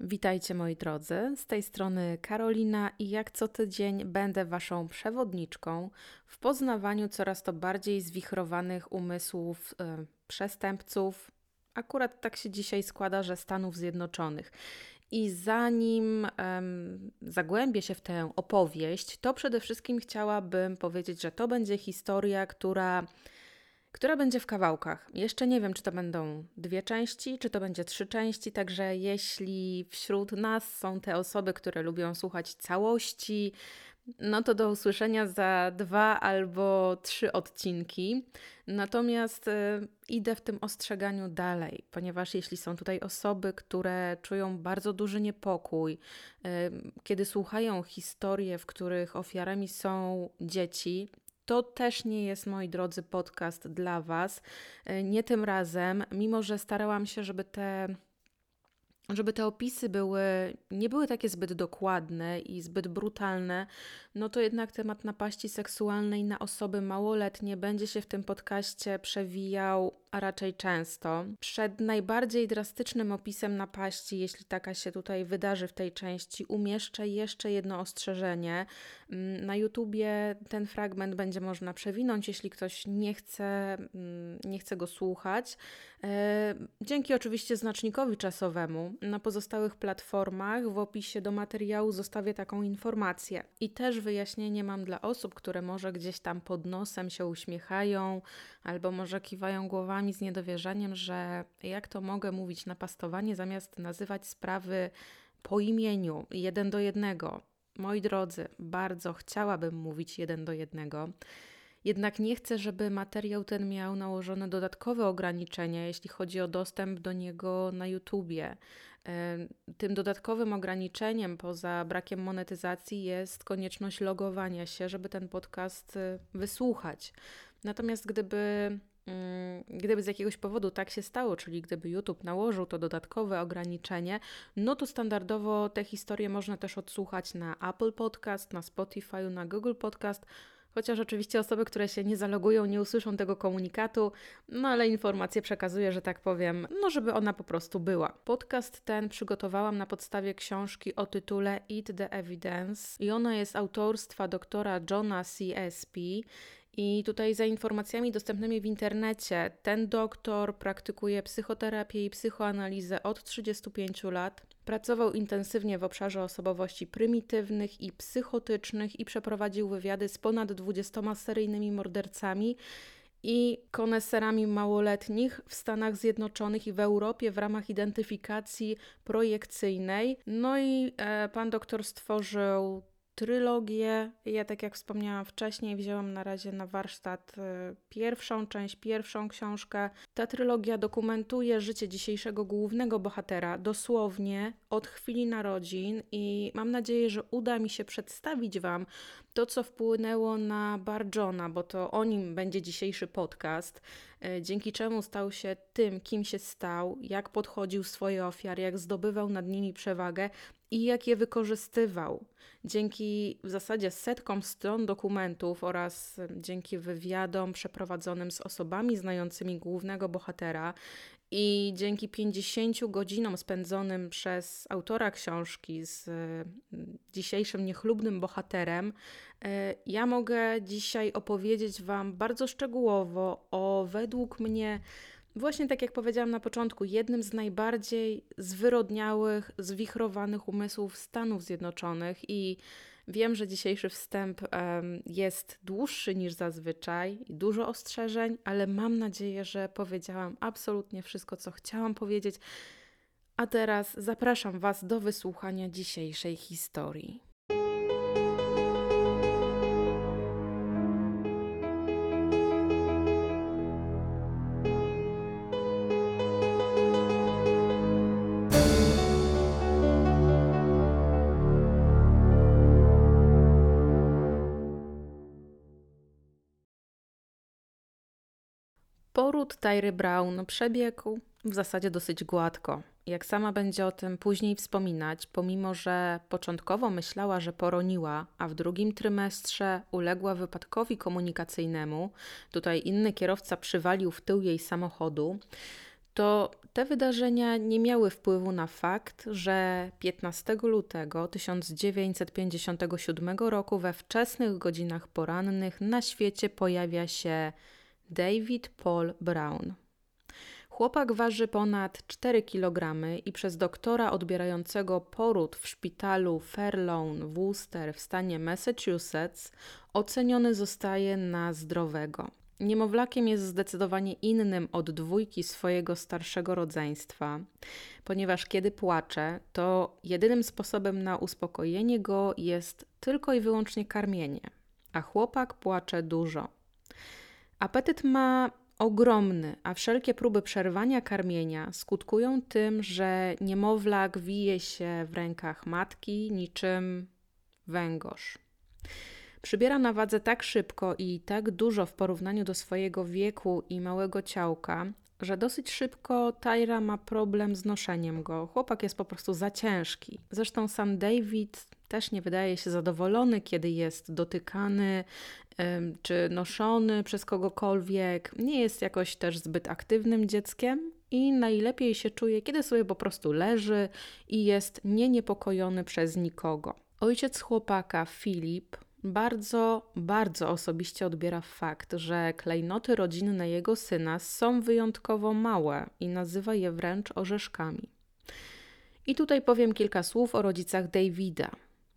Witajcie moi drodzy, z tej strony Karolina i jak co tydzień będę Waszą przewodniczką w poznawaniu coraz to bardziej zwichrowanych umysłów y, przestępców. Akurat tak się dzisiaj składa, że Stanów Zjednoczonych. I zanim um, zagłębię się w tę opowieść, to przede wszystkim chciałabym powiedzieć, że to będzie historia, która która będzie w kawałkach. Jeszcze nie wiem, czy to będą dwie części, czy to będzie trzy części, także jeśli wśród nas są te osoby, które lubią słuchać całości, no to do usłyszenia za dwa albo trzy odcinki. Natomiast y, idę w tym ostrzeganiu dalej, ponieważ jeśli są tutaj osoby, które czują bardzo duży niepokój, y, kiedy słuchają historii, w których ofiarami są dzieci, to też nie jest, moi drodzy, podcast dla Was. E, nie tym razem, mimo że starałam się, żeby te żeby te opisy były, nie były takie zbyt dokładne i zbyt brutalne, no to jednak temat napaści seksualnej na osoby małoletnie będzie się w tym podcaście przewijał a raczej często. Przed najbardziej drastycznym opisem napaści, jeśli taka się tutaj wydarzy w tej części, umieszczę jeszcze jedno ostrzeżenie. Mm, na YouTubie ten fragment będzie można przewinąć, jeśli ktoś nie chce, mm, nie chce go słuchać. E, dzięki oczywiście znacznikowi czasowemu. Na pozostałych platformach w opisie do materiału zostawię taką informację. I też wyjaśnienie mam dla osób, które może gdzieś tam pod nosem się uśmiechają albo może kiwają głowami z niedowierzaniem, że jak to mogę mówić napastowanie zamiast nazywać sprawy po imieniu, jeden do jednego. Moi drodzy, bardzo chciałabym mówić jeden do jednego. Jednak nie chcę, żeby materiał ten miał nałożone dodatkowe ograniczenia, jeśli chodzi o dostęp do niego na YouTubie. Tym dodatkowym ograniczeniem, poza brakiem monetyzacji, jest konieczność logowania się, żeby ten podcast y, wysłuchać. Natomiast gdyby Mm, gdyby z jakiegoś powodu tak się stało, czyli gdyby YouTube nałożył to dodatkowe ograniczenie, no to standardowo te historie można też odsłuchać na Apple Podcast, na Spotify, na Google Podcast. Chociaż oczywiście osoby, które się nie zalogują, nie usłyszą tego komunikatu, no ale informację przekazuję, że tak powiem, no żeby ona po prostu była. Podcast ten przygotowałam na podstawie książki o tytule Eat the Evidence i ona jest autorstwa doktora Johna C.S.P. I tutaj za informacjami dostępnymi w internecie, ten doktor praktykuje psychoterapię i psychoanalizę od 35 lat. Pracował intensywnie w obszarze osobowości prymitywnych i psychotycznych i przeprowadził wywiady z ponad 20 seryjnymi mordercami i koneserami małoletnich w Stanach Zjednoczonych i w Europie w ramach identyfikacji projekcyjnej. No i e, pan doktor stworzył trylogię. Ja, tak jak wspomniałam wcześniej, wzięłam na razie na warsztat y, pierwszą część, pierwszą książkę. Ta trylogia dokumentuje życie dzisiejszego głównego bohatera dosłownie od chwili narodzin i mam nadzieję, że uda mi się przedstawić Wam to, co wpłynęło na Barjona, bo to o nim będzie dzisiejszy podcast, y, dzięki czemu stał się tym, kim się stał, jak podchodził swoje ofiary, jak zdobywał nad nimi przewagę, i jak je wykorzystywał. Dzięki w zasadzie setkom stron dokumentów oraz dzięki wywiadom przeprowadzonym z osobami znającymi głównego bohatera i dzięki 50 godzinom spędzonym przez autora książki z dzisiejszym niechlubnym bohaterem, e, ja mogę dzisiaj opowiedzieć Wam bardzo szczegółowo o według mnie Właśnie tak jak powiedziałam na początku, jednym z najbardziej zwyrodniałych, zwichrowanych umysłów Stanów Zjednoczonych i wiem, że dzisiejszy wstęp jest dłuższy niż zazwyczaj i dużo ostrzeżeń, ale mam nadzieję, że powiedziałam absolutnie wszystko, co chciałam powiedzieć. A teraz zapraszam Was do wysłuchania dzisiejszej historii. Poród Tyry Brown przebiegł w zasadzie dosyć gładko. Jak sama będzie o tym później wspominać, pomimo że początkowo myślała, że poroniła, a w drugim trymestrze uległa wypadkowi komunikacyjnemu, tutaj inny kierowca przywalił w tył jej samochodu, to Te wydarzenia nie miały wpływu na fakt, że 15 lutego 1957 roku we wczesnych godzinach porannych na świecie pojawia się David Paul Brown. Chłopak waży ponad 4 kg i przez doktora odbierającego poród w szpitalu Fairlawn w Worcester w stanie Massachusetts oceniony zostaje na zdrowego. Niemowlakiem jest zdecydowanie innym od dwójki swojego starszego rodzeństwa, ponieważ kiedy płacze, to jedynym sposobem na uspokojenie go jest tylko i wyłącznie karmienie, a chłopak płacze dużo. Apetyt ma ogromny, a wszelkie próby przerwania karmienia skutkują tym, że niemowlak wije się w rękach matki niczym węgorz. Przybiera na wadze tak szybko i tak dużo w porównaniu do swojego wieku i małego ciałka, że dosyć szybko Tyra ma problem z noszeniem go. Chłopak jest po prostu za ciężki. Zresztą sam David też nie wydaje się zadowolony, kiedy jest dotykany czy noszony przez kogokolwiek. Nie jest jakoś też zbyt aktywnym dzieckiem i najlepiej się czuje, kiedy sobie po prostu leży i jest nieniepokojony przez nikogo. Ojciec chłopaka, Filip, bardzo, bardzo osobiście odbiera fakt, że klejnoty rodzinne jego syna są wyjątkowo małe i nazywa je wręcz orzeszkami. I tutaj powiem kilka słów o rodzicach Davida.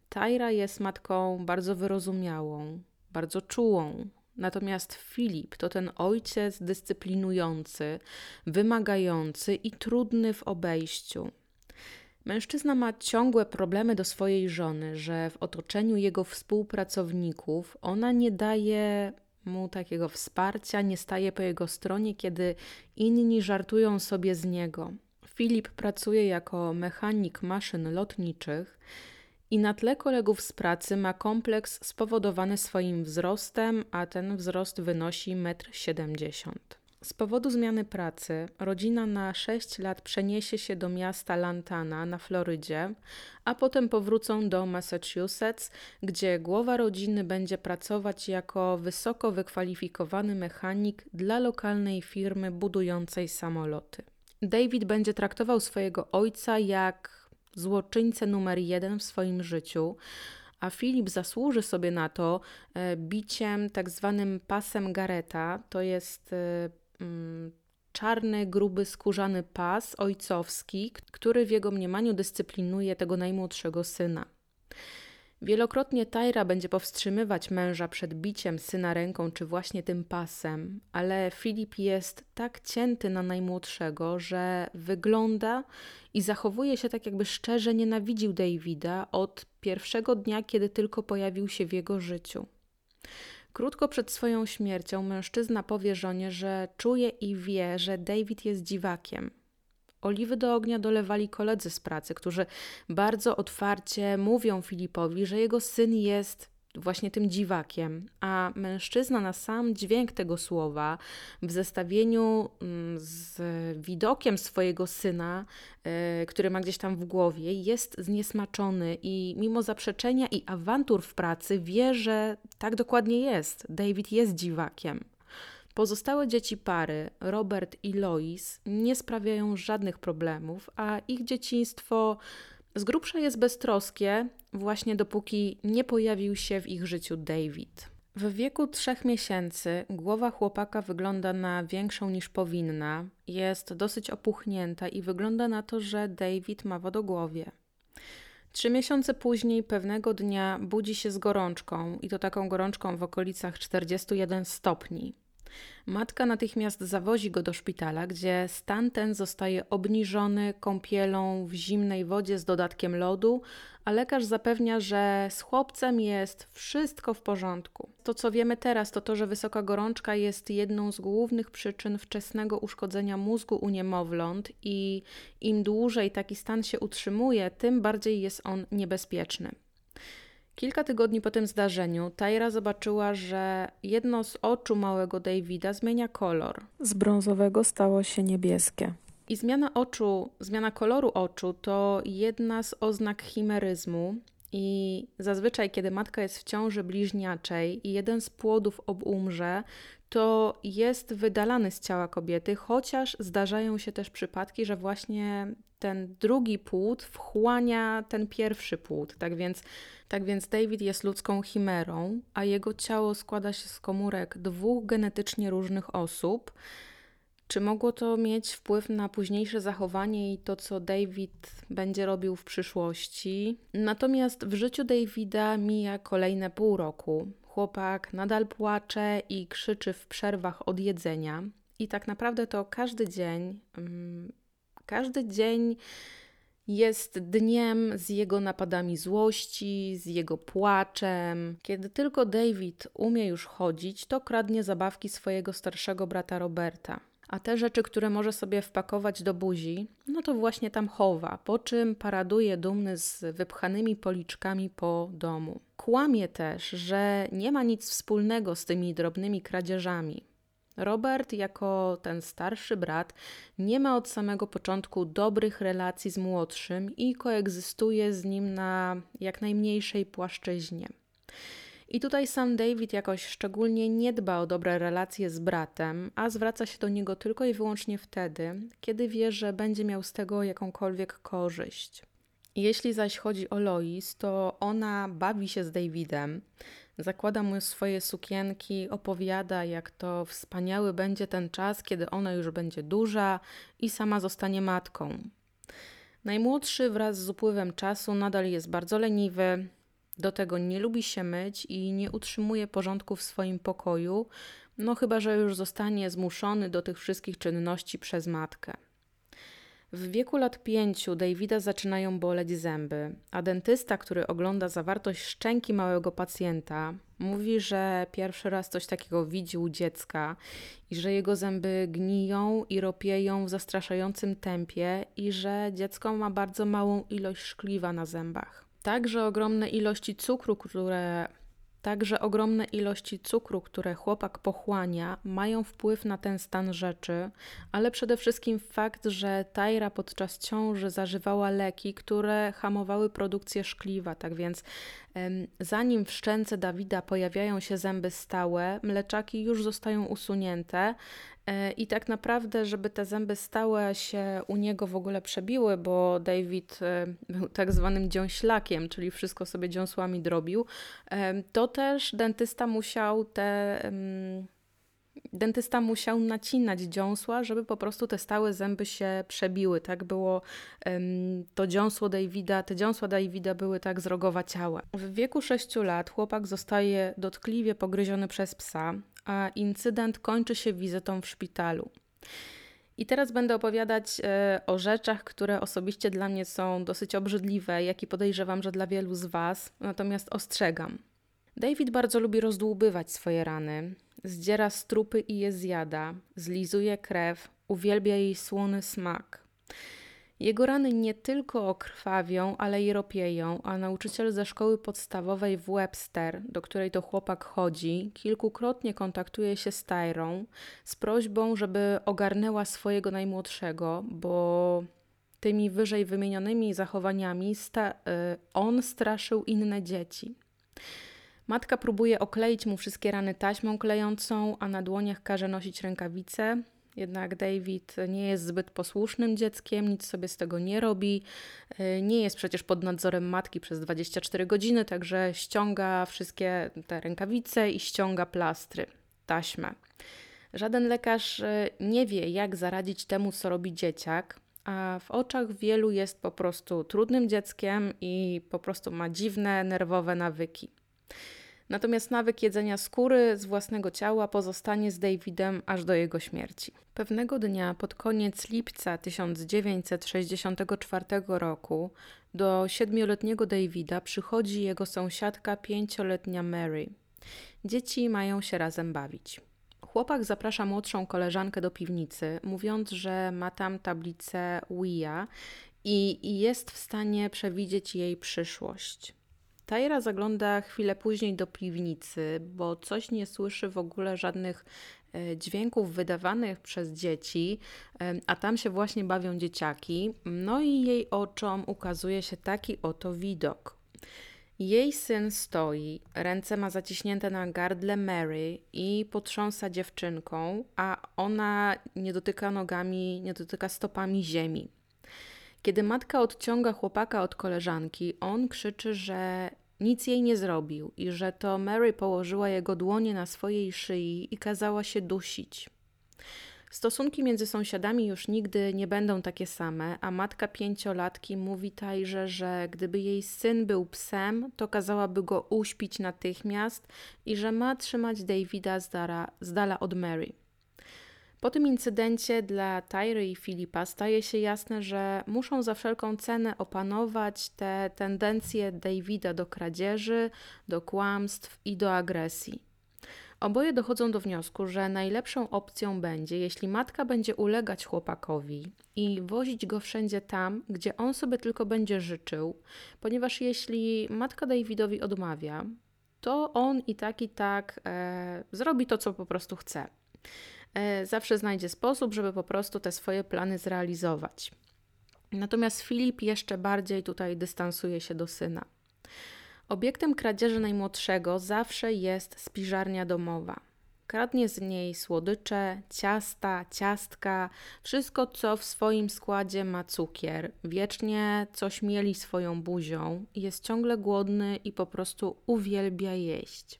Tyra jest matką bardzo wyrozumiałą, bardzo czułą. Natomiast Filip to ten ojciec dyscyplinujący, wymagający i trudny w obejściu. Mężczyzna ma ciągłe problemy do swojej żony, że w otoczeniu jego współpracowników ona nie daje mu takiego wsparcia, nie staje po jego stronie, kiedy inni żartują sobie z niego. Filip pracuje jako mechanik maszyn lotniczych i na tle kolegów z pracy ma kompleks spowodowany swoim wzrostem, a ten wzrost wynosi 1,70 m. Z powodu zmiany pracy rodzina na 6 lat przeniesie się do miasta Lantana na Florydzie, a potem powrócą do Massachusetts, gdzie głowa rodziny będzie pracować jako wysoko wykwalifikowany mechanik dla lokalnej firmy budującej samoloty. David będzie traktował swojego ojca jak złoczyńcę numer jeden w swoim życiu, a Filip zasłuży sobie na to e, biciem tak zwanym pasem Gareta. To jest e, czarny, gruby, skórzany pas ojcowski, który w jego mniemaniu dyscyplinuje tego najmłodszego syna. Wielokrotnie Tyra będzie powstrzymywać męża przed biciem syna ręką czy właśnie tym pasem, ale Filip jest tak cięty na najmłodszego, że wygląda i zachowuje się tak, jakby szczerze nienawidził Davida od pierwszego dnia, kiedy tylko pojawił się w jego życiu. Krótko przed swoją śmiercią mężczyzna powie żonie, że czuje i wie, że David jest dziwakiem, Oliwy do ognia dolewali koledzy z pracy, którzy bardzo otwarcie mówią Filipowi, że jego syn jest właśnie tym dziwakiem, a mężczyzna na sam dźwięk tego słowa w zestawieniu mm, z widokiem swojego syna, e, który ma gdzieś tam w głowie, jest zniesmaczony i mimo zaprzeczenia i awantur w pracy wie, że tak dokładnie jest. David jest dziwakiem. Pozostałe dzieci pary, Robert i Lois, nie sprawiają żadnych problemów, a ich dzieciństwo z grubsza jest beztroskie, właśnie dopóki nie pojawił się w ich życiu David. W wieku trzech miesięcy głowa chłopaka wygląda na większą niż powinna, jest dosyć opuchnięta i wygląda na to, że David ma wodogłowie. Trzy miesiące później pewnego dnia budzi się z gorączką i to taką gorączką w okolicach 41 stopni. Matka natychmiast zawozi go do szpitala, gdzie stan ten zostaje obniżony kąpielą w zimnej wodzie z dodatkiem lodu, a lekarz zapewnia, że z chłopcem jest wszystko w porządku. To, co wiemy teraz, to to, że wysoka gorączka jest jedną z głównych przyczyn wczesnego uszkodzenia mózgu u niemowląt i im dłużej taki stan się utrzymuje, tym bardziej jest on niebezpieczny. Kilka tygodni po tym zdarzeniu Tyra zobaczyła, że jedno z oczu małego Davida zmienia kolor. Z brązowego stało się niebieskie. I zmiana oczu, zmiana koloru oczu to jedna z oznak chimeryzmu. I zazwyczaj, kiedy matka jest w ciąży bliźniaczej i jeden z płodów obumrze, to jest wydalany z ciała kobiety, chociaż zdarzają się też przypadki, że właśnie ten drugi płód wchłania ten pierwszy płód. Tak więc, tak więc David jest ludzką chimerą, a jego ciało składa się z komórek dwóch genetycznie różnych osób. Czy mogło to mieć wpływ na późniejsze zachowanie i to, co David będzie robił w przyszłości? Natomiast w życiu Davida mija kolejne pół roku. Chłopak nadal płacze i krzyczy w przerwach od jedzenia. I tak naprawdę to każdy dzień, mm, każdy dzień jest dniem z jego napadami złości, z jego płaczem. Kiedy tylko David umie już chodzić, to kradnie zabawki swojego starszego brata Roberta. A te rzeczy, które może sobie wpakować do buzi, no to właśnie tam chowa, po czym paraduje dumny z wypchanymi policzkami po domu. Kłamie też, że nie ma nic wspólnego z tymi drobnymi kradzieżami. Robert, jako ten starszy brat, nie ma od samego początku dobrych relacji z młodszym i koegzystuje z nim na jak najmniejszej płaszczyźnie. I tutaj sam David jakoś szczególnie nie dba o dobre relacje z bratem, a zwraca się do niego tylko i wyłącznie wtedy, kiedy wie, że będzie miał z tego jakąkolwiek korzyść. Jeśli zaś chodzi o Lois, to ona bawi się z Davidem, zakłada mu swoje sukienki, opowiada, jak to wspaniały będzie ten czas, kiedy ona już będzie duża i sama zostanie matką. Najmłodszy wraz z upływem czasu nadal jest bardzo leniwy, do tego nie lubi się myć i nie utrzymuje porządku w swoim pokoju, no chyba że już zostanie zmuszony do tych wszystkich czynności przez matkę. W wieku lat pięciu Davida zaczynają boleć zęby, a dentysta, który ogląda zawartość szczęki małego pacjenta, mówi, że pierwszy raz coś takiego widzi u dziecka i że jego zęby gniją i ropieją w zastraszającym tempie i że dziecko ma bardzo małą ilość szkliwa na zębach. Także ogromne ilości cukru, które Także ogromne ilości cukru, które chłopak pochłania, mają wpływ na ten stan rzeczy, ale przede wszystkim fakt, że Tajra podczas ciąży zażywała leki, które hamowały produkcję szkliwa. Tak więc, zanim w szczęce Dawida pojawiają się zęby stałe, mleczaki już zostają usunięte, I tak naprawdę, żeby te zęby stałe się u niego w ogóle przebiły, bo David e, był tak zwanym dziąślakiem, czyli wszystko sobie dziąsłami drobił, e, to też dentysta musiał te. Dentysta musiał nacinać dziąsła, żeby po prostu te stałe zęby się przebiły. Tak było to dziąsło Davida, te dziąsła Davida były tak z rogowa ciała. W wieku 6 lat chłopak zostaje dotkliwie pogryziony przez psa a incydent kończy się wizytą w szpitalu. I teraz będę opowiadać e, o rzeczach, które osobiście dla mnie są dosyć obrzydliwe, jak i podejrzewam, że dla wielu z Was, natomiast ostrzegam. David bardzo lubi rozdłubywać swoje rany, zdziera strupy i je zjada, zlizuje krew, uwielbia jej słony smak. Jego rany nie tylko okrwawią, ale i ropieją, a nauczyciel ze szkoły podstawowej w Webster, do której to chłopak chodzi, kilkukrotnie kontaktuje się z Tyrą z prośbą, żeby ogarnęła swojego najmłodszego, bo tymi wyżej wymienionymi zachowaniami sta- y, on straszył inne dzieci. Matka próbuje okleić mu wszystkie rany taśmą klejącą, a na dłoniach każe nosić rękawice, jednak David nie jest zbyt posłusznym dzieckiem, nic sobie z tego nie robi. Y, nie jest przecież pod nadzorem matki przez 24 godziny, także ściąga wszystkie te rękawice i ściąga plastry, taśmę. Żaden lekarz y, nie wie, jak zaradzić temu, co robi dzieciak, a w oczach wielu jest po prostu trudnym dzieckiem i po prostu ma dziwne, nerwowe nawyki. Natomiast nawyk jedzenia skóry z własnego ciała pozostanie z Davidem aż do jego śmierci. Pewnego dnia pod koniec lipca 1964 roku do siedmioletniego Davida przychodzi jego sąsiadka pięcioletnia Mary. Dzieci mają się razem bawić. Chłopak zaprasza młodszą koleżankę do piwnicy, mówiąc, że ma tam tablicę i, i jest w stanie przewidzieć jej przyszłość. Tajra zagląda chwilę później do piwnicy, bo coś nie słyszy w ogóle żadnych e, dźwięków wydawanych przez dzieci, e, a tam się właśnie bawią dzieciaki. No i jej oczom ukazuje się taki oto widok. Jej syn stoi, ręce ma zaciśnięte na gardle Mary i potrząsa dziewczynką, a ona nie dotyka nogami, nie dotyka stopami ziemi. Kiedy matka odciąga chłopaka od koleżanki, on krzyczy, że nic jej nie zrobił i że to Mary położyła jego dłonie na swojej szyi i kazała się dusić. Stosunki między sąsiadami już nigdy nie będą takie same, a matka pięciolatki mówi Tajrze, że gdyby jej syn był psem, to kazałaby go uśpić natychmiast i że ma trzymać Davida z dala od Mary. Po tym incydencie dla Tyry i Filipa staje się jasne, że muszą za wszelką cenę opanować te tendencje Davida do kradzieży, do kłamstw i do agresji. Oboje dochodzą do wniosku, że najlepszą opcją będzie, jeśli matka będzie ulegać chłopakowi i wozić go wszędzie tam, gdzie on sobie tylko będzie życzył, ponieważ jeśli matka Davidowi odmawia, to on i tak i tak e, zrobi to, co po prostu chce. E, zawsze znajdzie sposób, żeby po prostu te swoje plany zrealizować. Natomiast Filip jeszcze bardziej tutaj dystansuje się do syna. Obiektem kradzieży najmłodszego zawsze jest spiżarnia domowa. Kradnie z niej słodycze, ciasta, ciastka, wszystko co w swoim składzie ma cukier. Wiecznie coś mieli swoją buzią, jest ciągle głodny i po prostu uwielbia jeść.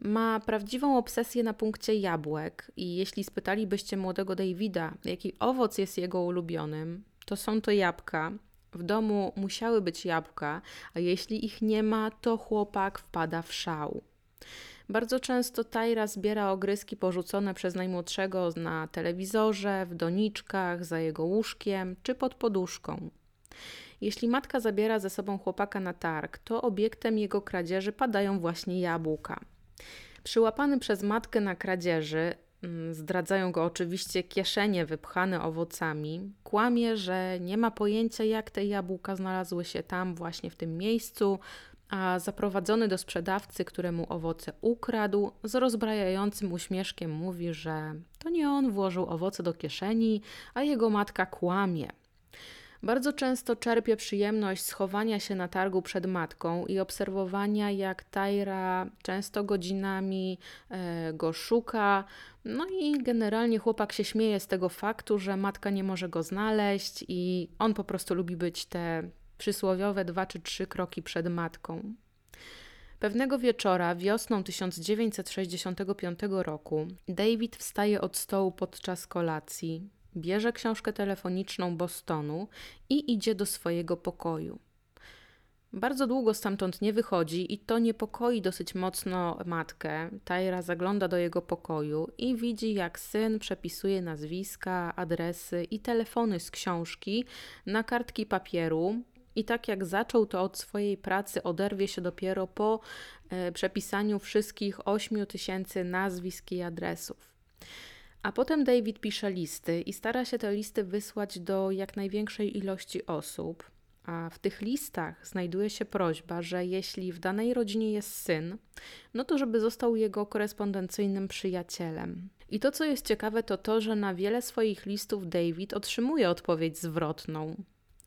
Ma prawdziwą obsesję na punkcie jabłek i jeśli spytalibyście młodego Davida, jaki owoc jest jego ulubionym, to są to jabłka, w domu musiały być jabłka, a jeśli ich nie ma, to chłopak wpada w szał. Bardzo często Tajra zbiera ogryski porzucone przez najmłodszego na telewizorze, w doniczkach, za jego łóżkiem czy pod poduszką. Jeśli matka zabiera ze sobą chłopaka na targ, to obiektem jego kradzieży padają właśnie jabłka. Przyłapany przez matkę na kradzieży, Mm, zdradzają go oczywiście kieszenie wypchane owocami. Kłamie, że nie ma pojęcia, jak te jabłka znalazły się tam, właśnie w tym miejscu, a zaprowadzony do sprzedawcy, któremu owoce ukradł, z rozbrajającym uśmieszkiem mówi, że to nie on włożył owoce do kieszeni, a jego matka kłamie. Bardzo często czerpie przyjemność schowania się na targu przed matką i obserwowania, jak Tajra często godzinami e, go szuka. No i generalnie chłopak się śmieje z tego faktu, że matka nie może go znaleźć i on po prostu lubi być te przysłowiowe dwa czy trzy kroki przed matką. Pewnego wieczora, wiosną 1965 roku, David wstaje od stołu podczas kolacji, bierze książkę telefoniczną Bostonu i idzie do swojego pokoju. Bardzo długo stamtąd nie wychodzi i to niepokoi dosyć mocno matkę. Tyra zagląda do jego pokoju i widzi, jak syn przepisuje nazwiska, adresy i telefony z książki na kartki papieru. I tak jak zaczął to od swojej pracy, oderwie się dopiero po e, przepisaniu wszystkich 8 tysięcy nazwisk i adresów. A potem David pisze listy i stara się te listy wysłać do jak największej ilości osób. A w tych listach znajduje się prośba, że jeśli w danej rodzinie jest syn, no to żeby został jego korespondencyjnym przyjacielem. I to, co jest ciekawe, to to, że na wiele swoich listów David otrzymuje odpowiedź zwrotną.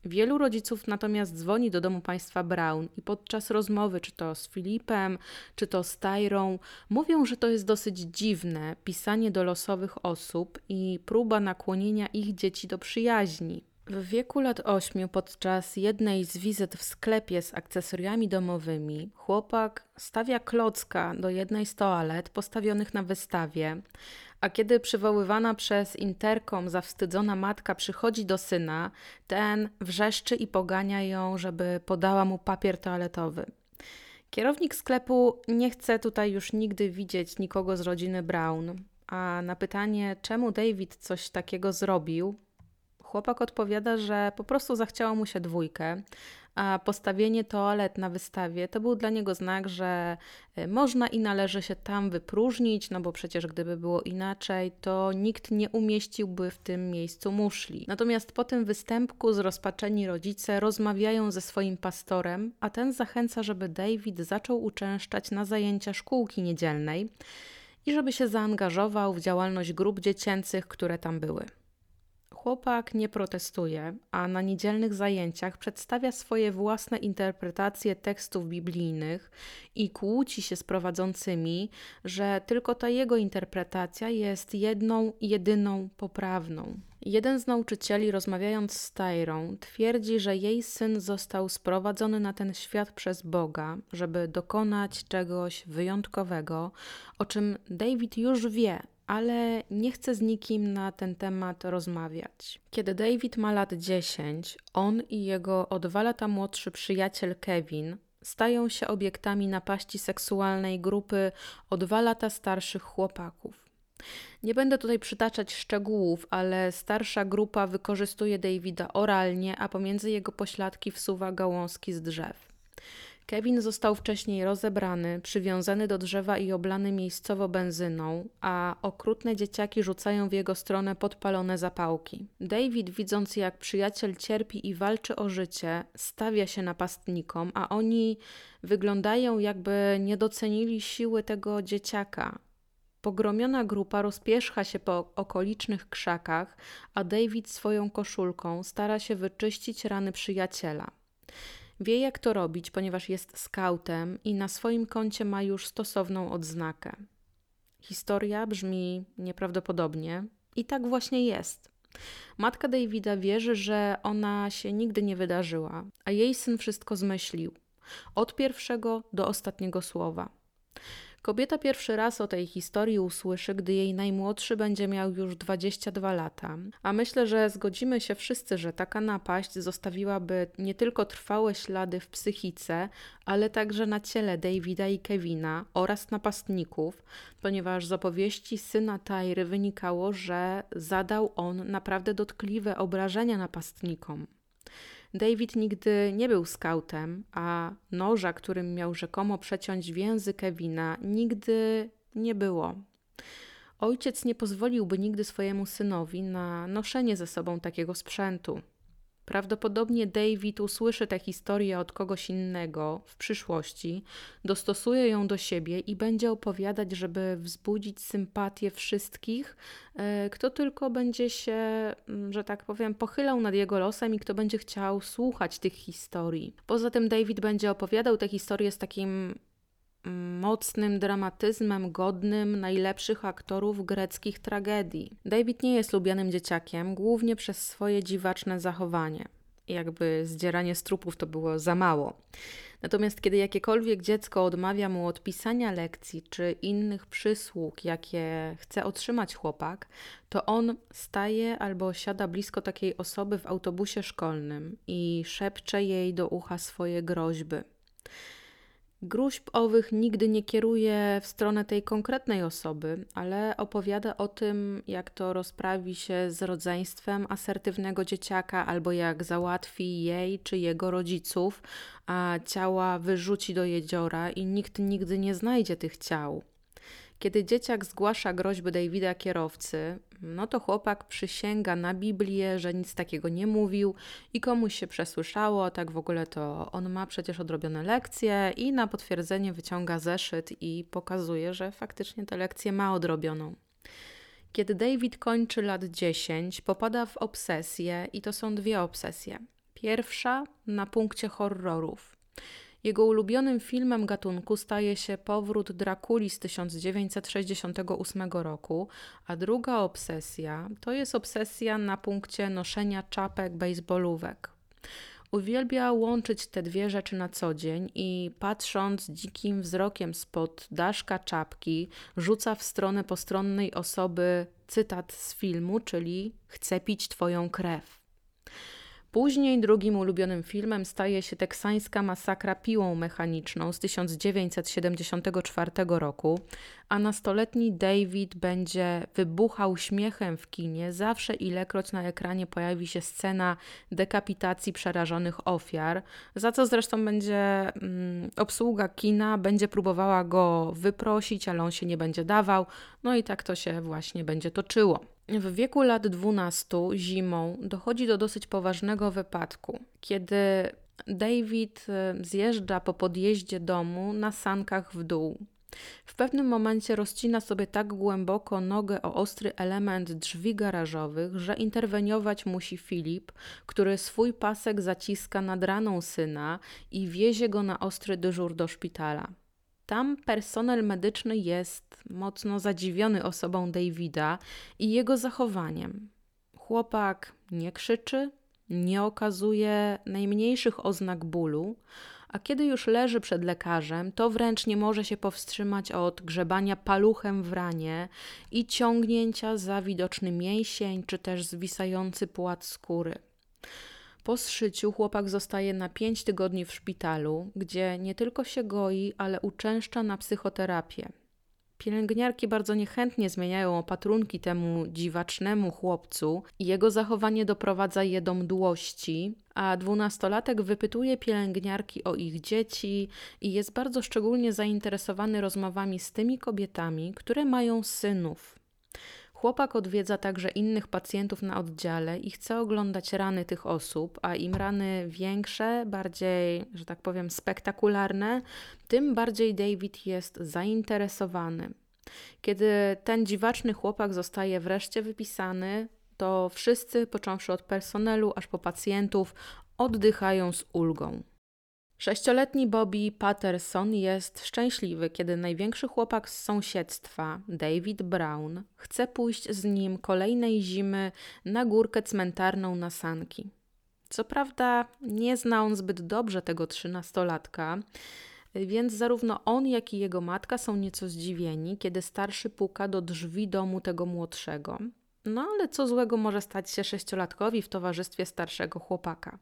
Wielu rodziców natomiast dzwoni do domu państwa Brown i podczas rozmowy, czy to z Filipem, czy to z Tyrą, mówią, że to jest dosyć dziwne pisanie do losowych osób i próba nakłonienia ich dzieci do przyjaźni. W wieku lat ośmiu, podczas jednej z wizyt w sklepie z akcesoriami domowymi, chłopak stawia klocka do jednej z toalet postawionych na wystawie, a kiedy przywoływana przez interkom zawstydzona matka przychodzi do syna, ten wrzeszczy i pogania ją, żeby podała mu papier toaletowy. Kierownik sklepu nie chce tutaj już nigdy widzieć nikogo z rodziny Brown, a na pytanie, czemu David coś takiego zrobił, chłopak odpowiada, że po prostu zachciało mu się dwójkę, a postawienie toalet na wystawie to był dla niego znak, że e, można i należy się tam wypróżnić, no bo przecież gdyby było inaczej, to nikt nie umieściłby w tym miejscu muszli. Natomiast po tym występku zrozpaczeni rodzice rozmawiają ze swoim pastorem, a ten zachęca, żeby David zaczął uczęszczać na zajęcia szkółki niedzielnej i żeby się zaangażował w działalność grup dziecięcych, które tam były. Chłopak nie protestuje, a na niedzielnych zajęciach przedstawia swoje własne interpretacje tekstów biblijnych i kłóci się z prowadzącymi, że tylko ta jego interpretacja jest jedną, jedyną poprawną. Jeden z nauczycieli, rozmawiając z Tyrą, twierdzi, że jej syn został sprowadzony na ten świat przez Boga, żeby dokonać czegoś wyjątkowego, o czym David już wie, ale nie chce z nikim na ten temat rozmawiać. Kiedy David ma lat 10, on i jego o dwa lata młodszy przyjaciel Kevin stają się obiektami napaści seksualnej grupy o dwa lata starszych chłopaków. Nie będę tutaj przytaczać szczegółów, ale starsza grupa wykorzystuje Davida oralnie, a pomiędzy jego pośladki wsuwa gałązki z drzew. Kevin został wcześniej rozebrany, przywiązany do drzewa i oblany miejscowo benzyną, a okrutne dzieciaki rzucają w jego stronę podpalone zapałki. David, widząc jak przyjaciel cierpi i walczy o życie, stawia się napastnikom, a oni wyglądają jakby nie docenili siły tego dzieciaka. Pogromiona grupa rozpierzcha się po okolicznych krzakach, a David swoją koszulką stara się wyczyścić rany przyjaciela. Wie, jak to robić, ponieważ jest skautem i na swoim koncie ma już stosowną odznakę. Historia brzmi nieprawdopodobnie i tak właśnie jest. Matka Davida wierzy, że ona się nigdy nie wydarzyła, a jej syn wszystko zmyślił, od pierwszego do ostatniego słowa. Kobieta pierwszy raz o tej historii usłyszy, gdy jej najmłodszy będzie miał już 22 lata. A myślę, że zgodzimy się wszyscy, że taka napaść zostawiłaby nie tylko trwałe ślady w psychice, ale także na ciele Davida i Kevina oraz napastników, ponieważ z opowieści syna Tyry wynikało, że zadał on naprawdę dotkliwe obrażenia napastnikom. David nigdy nie był skautem, a noża, którym miał rzekomo przeciąć więzy Kevina, nigdy nie było. Ojciec nie pozwoliłby nigdy swojemu synowi na noszenie ze sobą takiego sprzętu. Prawdopodobnie David usłyszy tę historię od kogoś innego w przyszłości, dostosuje ją do siebie i będzie opowiadać, żeby wzbudzić sympatię wszystkich, e, kto tylko będzie się, że tak powiem, pochylał nad jego losem i kto będzie chciał słuchać tych historii. Poza tym David będzie opowiadał tę historię z takim mocnym dramatyzmem godnym najlepszych aktorów greckich tragedii. David nie jest lubianym dzieciakiem, głównie przez swoje dziwaczne zachowanie. Jakby zdzieranie z trupów to było za mało. Natomiast kiedy jakiekolwiek dziecko odmawia mu odpisania lekcji czy innych przysług, jakie chce otrzymać chłopak, to on staje albo siada blisko takiej osoby w autobusie szkolnym i szepcze jej do ucha swoje groźby. Gruźb owych nigdy nie kieruje w stronę tej konkretnej osoby, ale opowiada o tym, jak to rozprawi się z rodzeństwem asertywnego dzieciaka, albo jak załatwi jej czy jego rodziców, a ciała wyrzuci do jeziora i nikt nigdy nie znajdzie tych ciał. Kiedy dzieciak zgłasza groźby Davida kierowcy, no to chłopak przysięga na Biblię, że nic takiego nie mówił i komuś się przesłyszało, tak w ogóle to on ma przecież odrobione lekcje i na potwierdzenie wyciąga zeszyt i pokazuje, że faktycznie tę lekcję ma odrobioną. Kiedy David kończy lat 10, popada w obsesję i to są dwie obsesje. Pierwsza na punkcie horrorów. Jego ulubionym filmem gatunku staje się Powrót Drakuli z 1968 roku, a druga obsesja to jest obsesja na punkcie noszenia czapek baseballówek. Uwielbia łączyć te dwie rzeczy na co dzień i patrząc dzikim wzrokiem spod daszka czapki, rzuca w stronę postronnej osoby cytat z filmu, czyli Chcę pić twoją krew. Później drugim ulubionym filmem staje się teksańska masakra piłą mechaniczną z 1974 roku, a nastoletni David będzie wybuchał śmiechem w kinie zawsze ilekroć na ekranie pojawi się scena dekapitacji przerażonych ofiar, za co zresztą będzie mm, obsługa kina będzie próbowała go wyprosić, ale on się nie będzie dawał, no i tak to się właśnie będzie toczyło. W wieku lat 12 zimą dochodzi do dosyć poważnego wypadku, kiedy David e, zjeżdża po podjeździe domu na sankach w dół. W pewnym momencie rozcina sobie tak głęboko nogę o ostry element drzwi garażowych, że interweniować musi Filip, który swój pasek zaciska nad raną syna i wiezie go na ostry dyżur do szpitala. Tam personel medyczny jest mocno zadziwiony osobą Davida i jego zachowaniem. Chłopak nie krzyczy, nie okazuje najmniejszych oznak bólu, a kiedy już leży przed lekarzem, to wręcz nie może się powstrzymać od grzebania paluchem w ranie i ciągnięcia za widoczny mięsień czy też zwisający płat skóry. Po zszyciu chłopak zostaje na 5 tygodni w szpitalu, gdzie nie tylko się goi, ale uczęszcza na psychoterapię. Pielęgniarki bardzo niechętnie zmieniają opatrunki temu dziwacznemu chłopcu i jego zachowanie doprowadza je do mdłości, a dwunastolatek wypytuje pielęgniarki o ich dzieci i jest bardzo szczególnie zainteresowany rozmowami z tymi kobietami, które mają synów. Chłopak odwiedza także innych pacjentów na oddziale i chce oglądać rany tych osób, a im rany większe, bardziej, że tak powiem, spektakularne, tym bardziej David jest zainteresowany. Kiedy ten dziwaczny chłopak zostaje wreszcie wypisany, to wszyscy, począwszy od personelu aż po pacjentów, oddychają z ulgą. Sześcioletni Bobby Patterson jest szczęśliwy, kiedy największy chłopak z sąsiedztwa, David Brown, chce pójść z nim kolejnej zimy na górkę cmentarną na sanki. Co prawda, nie zna on zbyt dobrze tego trzynastolatka, więc zarówno on, jak i jego matka są nieco zdziwieni, kiedy starszy puka do drzwi domu tego młodszego. No ale co złego może stać się sześciolatkowi w towarzystwie starszego chłopaka?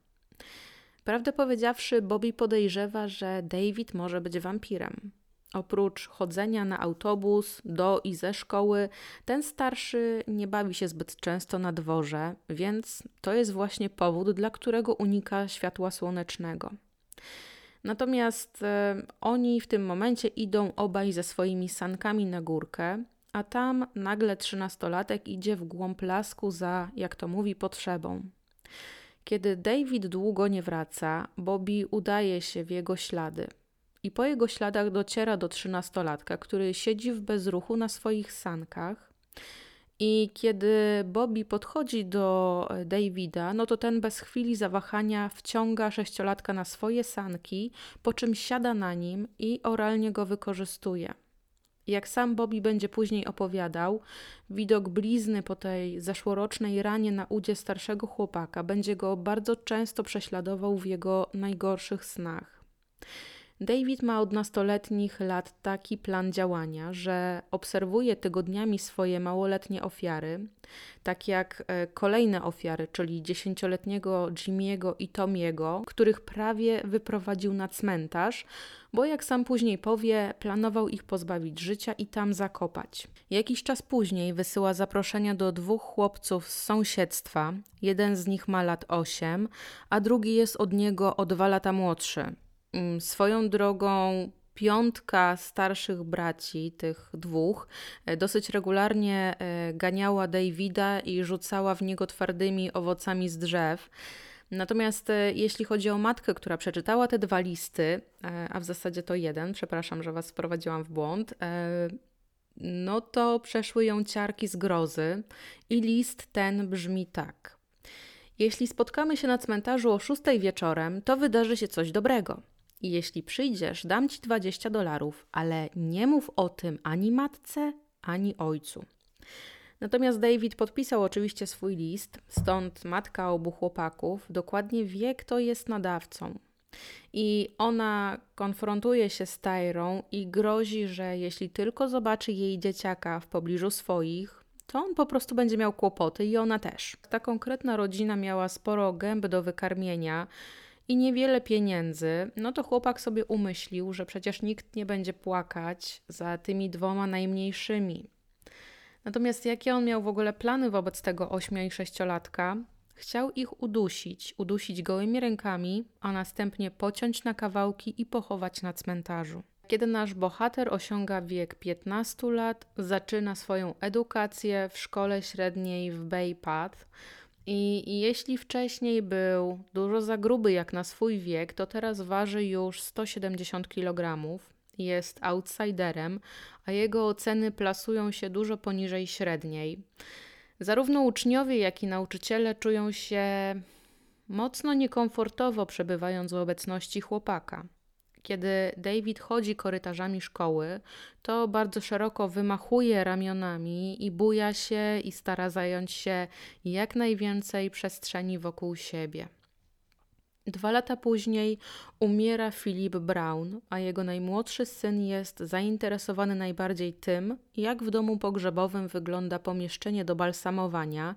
Prawdę powiedziawszy, Bobby podejrzewa, że David może być wampirem. Oprócz chodzenia na autobus do i ze szkoły, ten starszy nie bawi się zbyt często na dworze, więc to jest właśnie powód, dla którego unika światła słonecznego. Natomiast e, oni w tym momencie idą obaj ze swoimi sankami na górkę, a tam nagle trzynastolatek idzie w głąb lasku za, jak to mówi, potrzebą. Kiedy David długo nie wraca, Bobby udaje się w jego ślady. I po jego śladach dociera do trzynastolatka, który siedzi w bezruchu na swoich sankach. I kiedy Bobby podchodzi do Davida, no to ten bez chwili zawahania wciąga sześciolatka na swoje sanki, po czym siada na nim i oralnie go wykorzystuje. Jak sam Bobby będzie później opowiadał, widok blizny po tej zeszłorocznej ranie na udzie starszego chłopaka będzie go bardzo często prześladował w jego najgorszych snach. David ma od nastoletnich lat taki plan działania, że obserwuje tygodniami swoje małoletnie ofiary, tak jak e, kolejne ofiary, czyli dziesięcioletniego Jimmy'ego i Tomiego, których prawie wyprowadził na cmentarz, bo jak sam później powie, planował ich pozbawić życia i tam zakopać. Jakiś czas później wysyła zaproszenia do dwóch chłopców z sąsiedztwa. Jeden z nich ma lat 8, a drugi jest od niego o dwa lata młodszy. Mm, swoją drogą piątka starszych braci, tych dwóch, e, dosyć regularnie e, ganiała Davida i rzucała w niego twardymi owocami z drzew. Natomiast e, jeśli chodzi o matkę, która przeczytała te dwa listy, a w zasadzie to jeden, przepraszam, że was wprowadziłam w błąd, no to przeszły ją ciarki z grozy i list ten brzmi tak. Jeśli spotkamy się na cmentarzu o szóstej wieczorem, to wydarzy się coś dobrego. I jeśli przyjdziesz, dam ci 20 dolarów, ale nie mów o tym ani matce, ani ojcu. Natomiast David podpisał oczywiście swój list, stąd matka obu chłopaków dokładnie wie, kto jest nadawcą. I ona konfrontuje się z Tyrą i grozi, że jeśli tylko zobaczy jej dzieciaka w pobliżu swoich, to on po prostu będzie miał kłopoty i ona też. Ta konkretna rodzina miała sporo gęb do wykarmienia, i niewiele pieniędzy, no to chłopak sobie umyślił, że przecież nikt nie będzie płakać za tymi dwoma najmniejszymi. Natomiast jakie on miał w ogóle plany wobec tego ośmio- i sześciolatka? Chciał ich udusić, udusić gołymi rękami, a następnie pociąć na kawałki i pochować na cmentarzu. Kiedy nasz bohater osiąga wiek 15 lat, zaczyna swoją edukację w szkole średniej w Bay Path, i, I, jeśli wcześniej był dużo za gruby jak na swój wiek, to teraz waży już 170 kg. Jest outsiderem, a jego oceny plasują się dużo poniżej średniej. Zarówno uczniowie, jak i nauczyciele czują się mocno niekomfortowo przebywając w obecności chłopaka. Kiedy David chodzi korytarzami szkoły, to bardzo szeroko wymachuje ramionami i buja się i stara zająć się jak najwięcej przestrzeni wokół siebie. Dwa lata później umiera Philip Brown, a jego najmłodszy syn jest zainteresowany najbardziej tym, jak w domu pogrzebowym wygląda pomieszczenie do balsamowania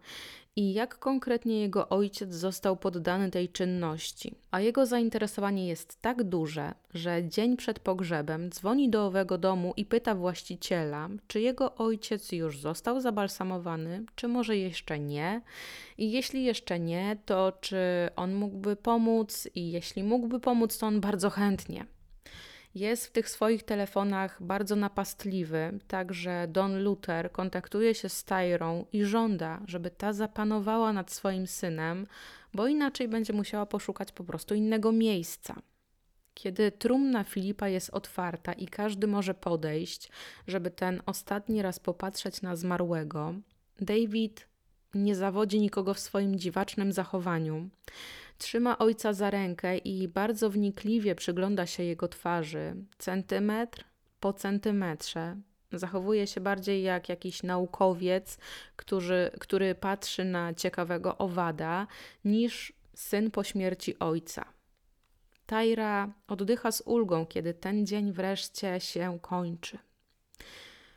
i jak konkretnie jego ojciec został poddany tej czynności. A jego zainteresowanie jest tak duże, że dzień przed pogrzebem dzwoni do owego domu i pyta właściciela, czy jego ojciec już został zabalsamowany, czy może jeszcze nie. I jeśli jeszcze nie, to czy on mógłby pomóc, i jeśli mógłby pomóc, to on bardzo chętnie. Jest w tych swoich telefonach bardzo napastliwy, także Don Luther kontaktuje się z Tyrą i żąda, żeby ta zapanowała nad swoim synem, bo inaczej będzie musiała poszukać po prostu innego miejsca. Kiedy trumna Filipa jest otwarta i każdy może podejść, żeby ten ostatni raz popatrzeć na zmarłego, David nie zawodzi nikogo w swoim dziwacznym zachowaniu. Trzyma ojca za rękę i bardzo wnikliwie przygląda się jego twarzy, centymetr po centymetrze. Zachowuje się bardziej jak jakiś naukowiec, który, który patrzy na ciekawego owada, niż syn po śmierci ojca. Tajra oddycha z ulgą, kiedy ten dzień wreszcie się kończy.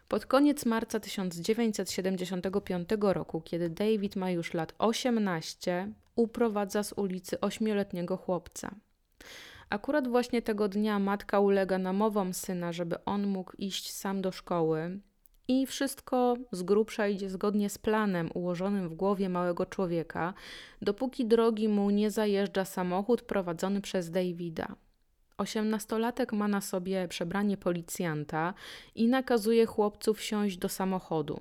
Pod koniec marca 1975 roku, kiedy David ma już lat 18, uprowadza z ulicy ośmioletniego chłopca. Akurat właśnie tego dnia matka ulega namowom syna, żeby on mógł iść sam do szkoły, i wszystko z grubsza idzie zgodnie z planem ułożonym w głowie małego człowieka, dopóki drogi mu nie zajeżdża samochód prowadzony przez Davida. Osiemnastolatek ma na sobie przebranie policjanta i nakazuje chłopcu wsiąść do samochodu.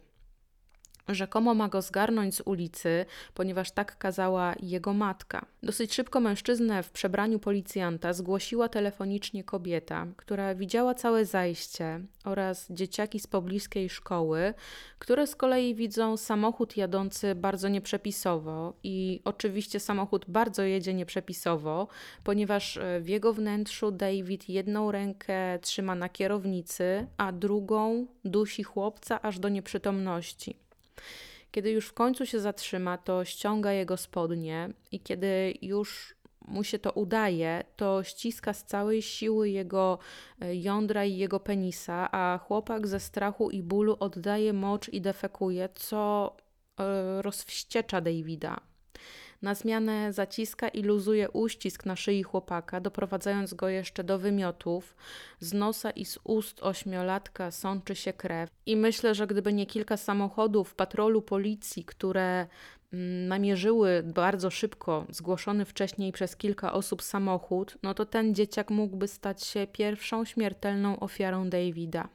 Rzekomo ma go zgarnąć z ulicy, ponieważ tak kazała jego matka. Dosyć szybko mężczyznę w przebraniu policjanta zgłosiła telefonicznie kobieta, która widziała całe zajście oraz dzieciaki z pobliskiej szkoły, które z kolei widzą samochód jadący bardzo nieprzepisowo i oczywiście samochód bardzo jedzie nieprzepisowo, ponieważ e, w jego wnętrzu David jedną rękę trzyma na kierownicy, a drugą dusi chłopca aż do nieprzytomności. Kiedy już w końcu się zatrzyma, to ściąga jego spodnie i kiedy już mu się to udaje, to ściska z całej siły jego e, jądra i jego penisa, a chłopak ze strachu i bólu oddaje mocz i defekuje, co e, rozwściecza Davida. Na zmianę zaciska i luzuje uścisk na szyi chłopaka, doprowadzając go jeszcze do wymiotów. Z nosa i z ust ośmiolatka sączy się krew. I myślę, że gdyby nie kilka samochodów patrolu policji, które mm, namierzyły bardzo szybko zgłoszony wcześniej przez kilka osób samochód, no to ten dzieciak mógłby stać się pierwszą śmiertelną ofiarą Davida.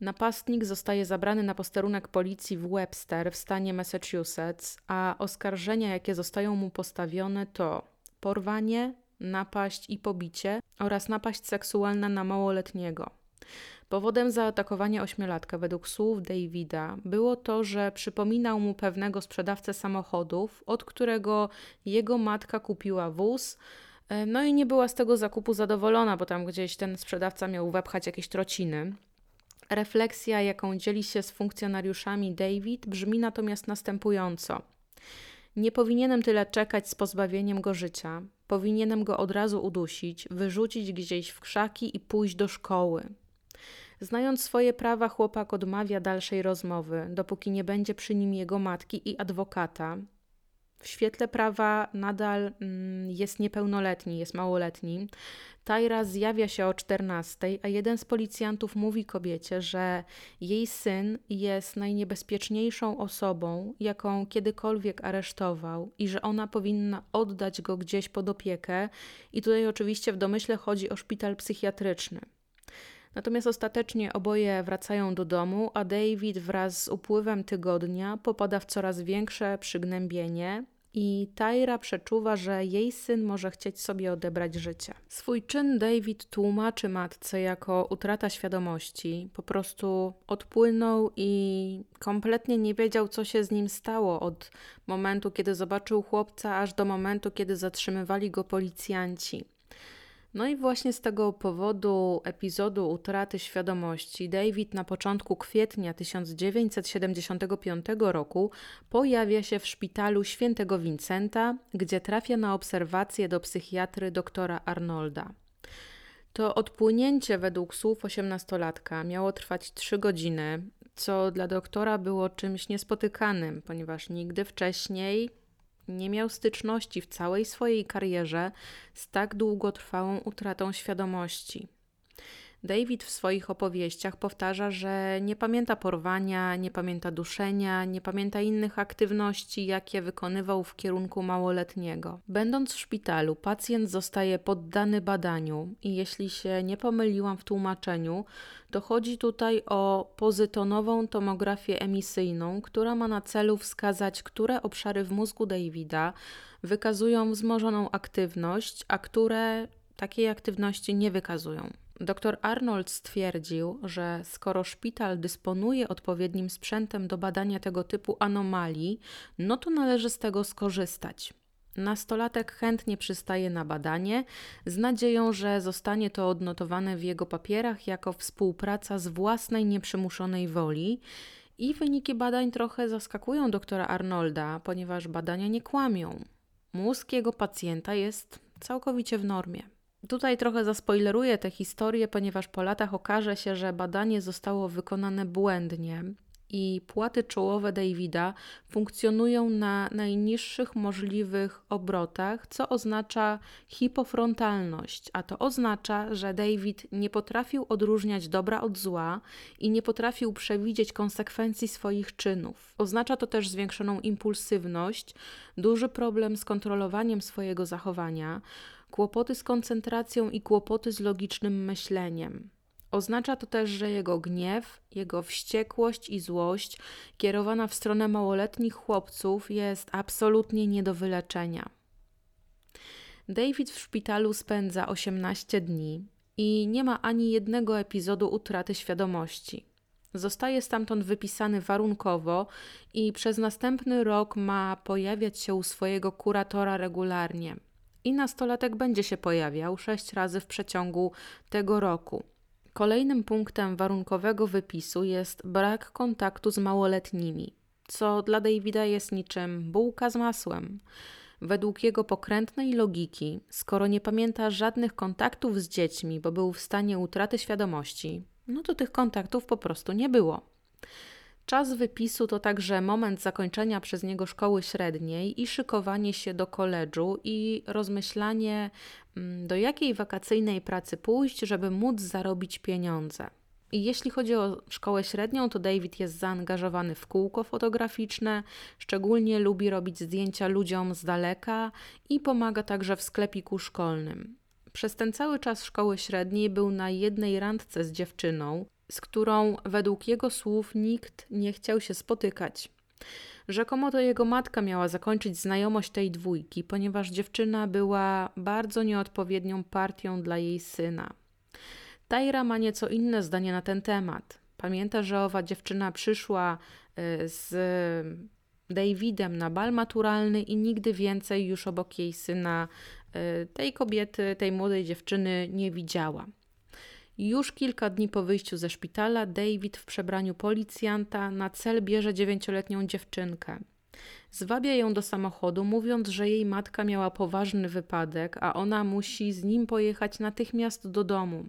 Napastnik zostaje zabrany na posterunek policji w Webster w stanie Massachusetts, a oskarżenia, jakie zostają mu postawione, to porwanie, napaść i pobicie oraz napaść seksualna na małoletniego. Powodem zaatakowania ośmiolatka według słów Davida było to, że przypominał mu pewnego sprzedawcę samochodów, od którego jego matka kupiła wóz, e, no i nie była z tego zakupu zadowolona, bo tam gdzieś ten sprzedawca miał wepchać jakieś trociny. Refleksja, jaką dzieli się z funkcjonariuszami David, brzmi natomiast następująco. Nie powinienem tyle czekać z pozbawieniem go życia. Powinienem go od razu udusić, wyrzucić gdzieś w krzaki i pójść do szkoły. Znając swoje prawa, chłopak odmawia dalszej rozmowy, dopóki nie będzie przy nim jego matki i adwokata. W świetle prawa nadal mm, jest niepełnoletni, jest małoletni, Tajra zjawia się o 14, a jeden z policjantów mówi kobiecie, że jej syn jest najniebezpieczniejszą osobą, jaką kiedykolwiek aresztował i że ona powinna oddać go gdzieś pod opiekę. I tutaj oczywiście w domyśle chodzi o szpital psychiatryczny. Natomiast ostatecznie oboje wracają do domu, a David wraz z upływem tygodnia popada w coraz większe przygnębienie i Tyra przeczuwa, że jej syn może chcieć sobie odebrać życie. Swój czyn David tłumaczy matce jako utrata świadomości. Po prostu odpłynął i kompletnie nie wiedział, co się z nim stało od momentu, kiedy zobaczył chłopca, aż do momentu, kiedy zatrzymywali go policjanci. No i właśnie z tego powodu epizodu utraty świadomości David na początku kwietnia 1975 roku pojawia się w szpitalu świętego Vincenta, gdzie trafia na obserwację do psychiatry doktora Arnolda. To odpłynięcie według słów osiemnastolatka miało trwać trzy godziny, co dla doktora było czymś niespotykanym, ponieważ nigdy wcześniej nie miał styczności w całej swojej karierze z tak długotrwałą utratą świadomości. David w swoich opowieściach powtarza, że nie pamięta porwania, nie pamięta duszenia, nie pamięta innych aktywności, jakie wykonywał w kierunku małoletniego. Będąc w szpitalu, pacjent zostaje poddany badaniu i jeśli się nie pomyliłam w tłumaczeniu, to chodzi tutaj o pozytonową tomografię emisyjną, która ma na celu wskazać, które obszary w mózgu Davida wykazują wzmożoną aktywność, a które takiej aktywności nie wykazują. Dr Arnold stwierdził, że skoro szpital dysponuje odpowiednim sprzętem do badania tego typu anomalii, no to należy z tego skorzystać. Nastolatek chętnie przystaje na badanie, z nadzieją, że zostanie to odnotowane w jego papierach jako współpraca z własnej nieprzymuszonej woli. I wyniki badań trochę zaskakują doktora Arnolda, ponieważ badania nie kłamią. Mózg jego pacjenta jest całkowicie w normie. Tutaj trochę zaspoileruję tę historię, ponieważ po latach okaże się, że badanie zostało wykonane błędnie i płaty czołowe Davida funkcjonują na najniższych możliwych obrotach, co oznacza hipofrontalność, a to oznacza, że David nie potrafił odróżniać dobra od zła i nie potrafił przewidzieć konsekwencji swoich czynów. Oznacza to też zwiększoną impulsywność, duży problem z kontrolowaniem swojego zachowania kłopoty z koncentracją i kłopoty z logicznym myśleniem. Oznacza to też, że jego gniew, jego wściekłość i złość kierowana w stronę małoletnich chłopców jest absolutnie nie do wyleczenia. David w szpitalu spędza 18 dni i nie ma ani jednego epizodu utraty świadomości. Zostaje stamtąd wypisany warunkowo i przez następny rok ma pojawiać się u swojego kuratora regularnie i nastolatek będzie się pojawiał sześć razy w przeciągu tego roku. Kolejnym punktem warunkowego wypisu jest brak kontaktu z małoletnimi, co dla Davida jest niczym bułka z masłem. Według jego pokrętnej logiki, skoro nie pamięta żadnych kontaktów z dziećmi, bo był w stanie utraty świadomości, no to tych kontaktów po prostu nie było. Czas wypisu to także moment zakończenia przez niego szkoły średniej i szykowanie się do koledżu i rozmyślanie, mm, do jakiej wakacyjnej pracy pójść, żeby móc zarobić pieniądze. I jeśli chodzi o szkołę średnią, to David jest zaangażowany w kółko fotograficzne, szczególnie lubi robić zdjęcia ludziom z daleka i pomaga także w sklepiku szkolnym. Przez ten cały czas szkoły średniej był na jednej randce z dziewczyną, z którą według jego słów nikt nie chciał się spotykać. Rzekomo to jego matka miała zakończyć znajomość tej dwójki, ponieważ dziewczyna była bardzo nieodpowiednią partią dla jej syna. Tyra ma nieco inne zdanie na ten temat. Pamięta, że owa dziewczyna przyszła y, z Davidem na bal maturalny i nigdy więcej już obok jej syna y, tej kobiety, tej młodej dziewczyny nie widziała. Już kilka dni po wyjściu ze szpitala, David w przebraniu policjanta na cel bierze dziewięcioletnią dziewczynkę. Zwabia ją do samochodu, mówiąc, że jej matka miała poważny wypadek, a ona musi z nim pojechać natychmiast do domu.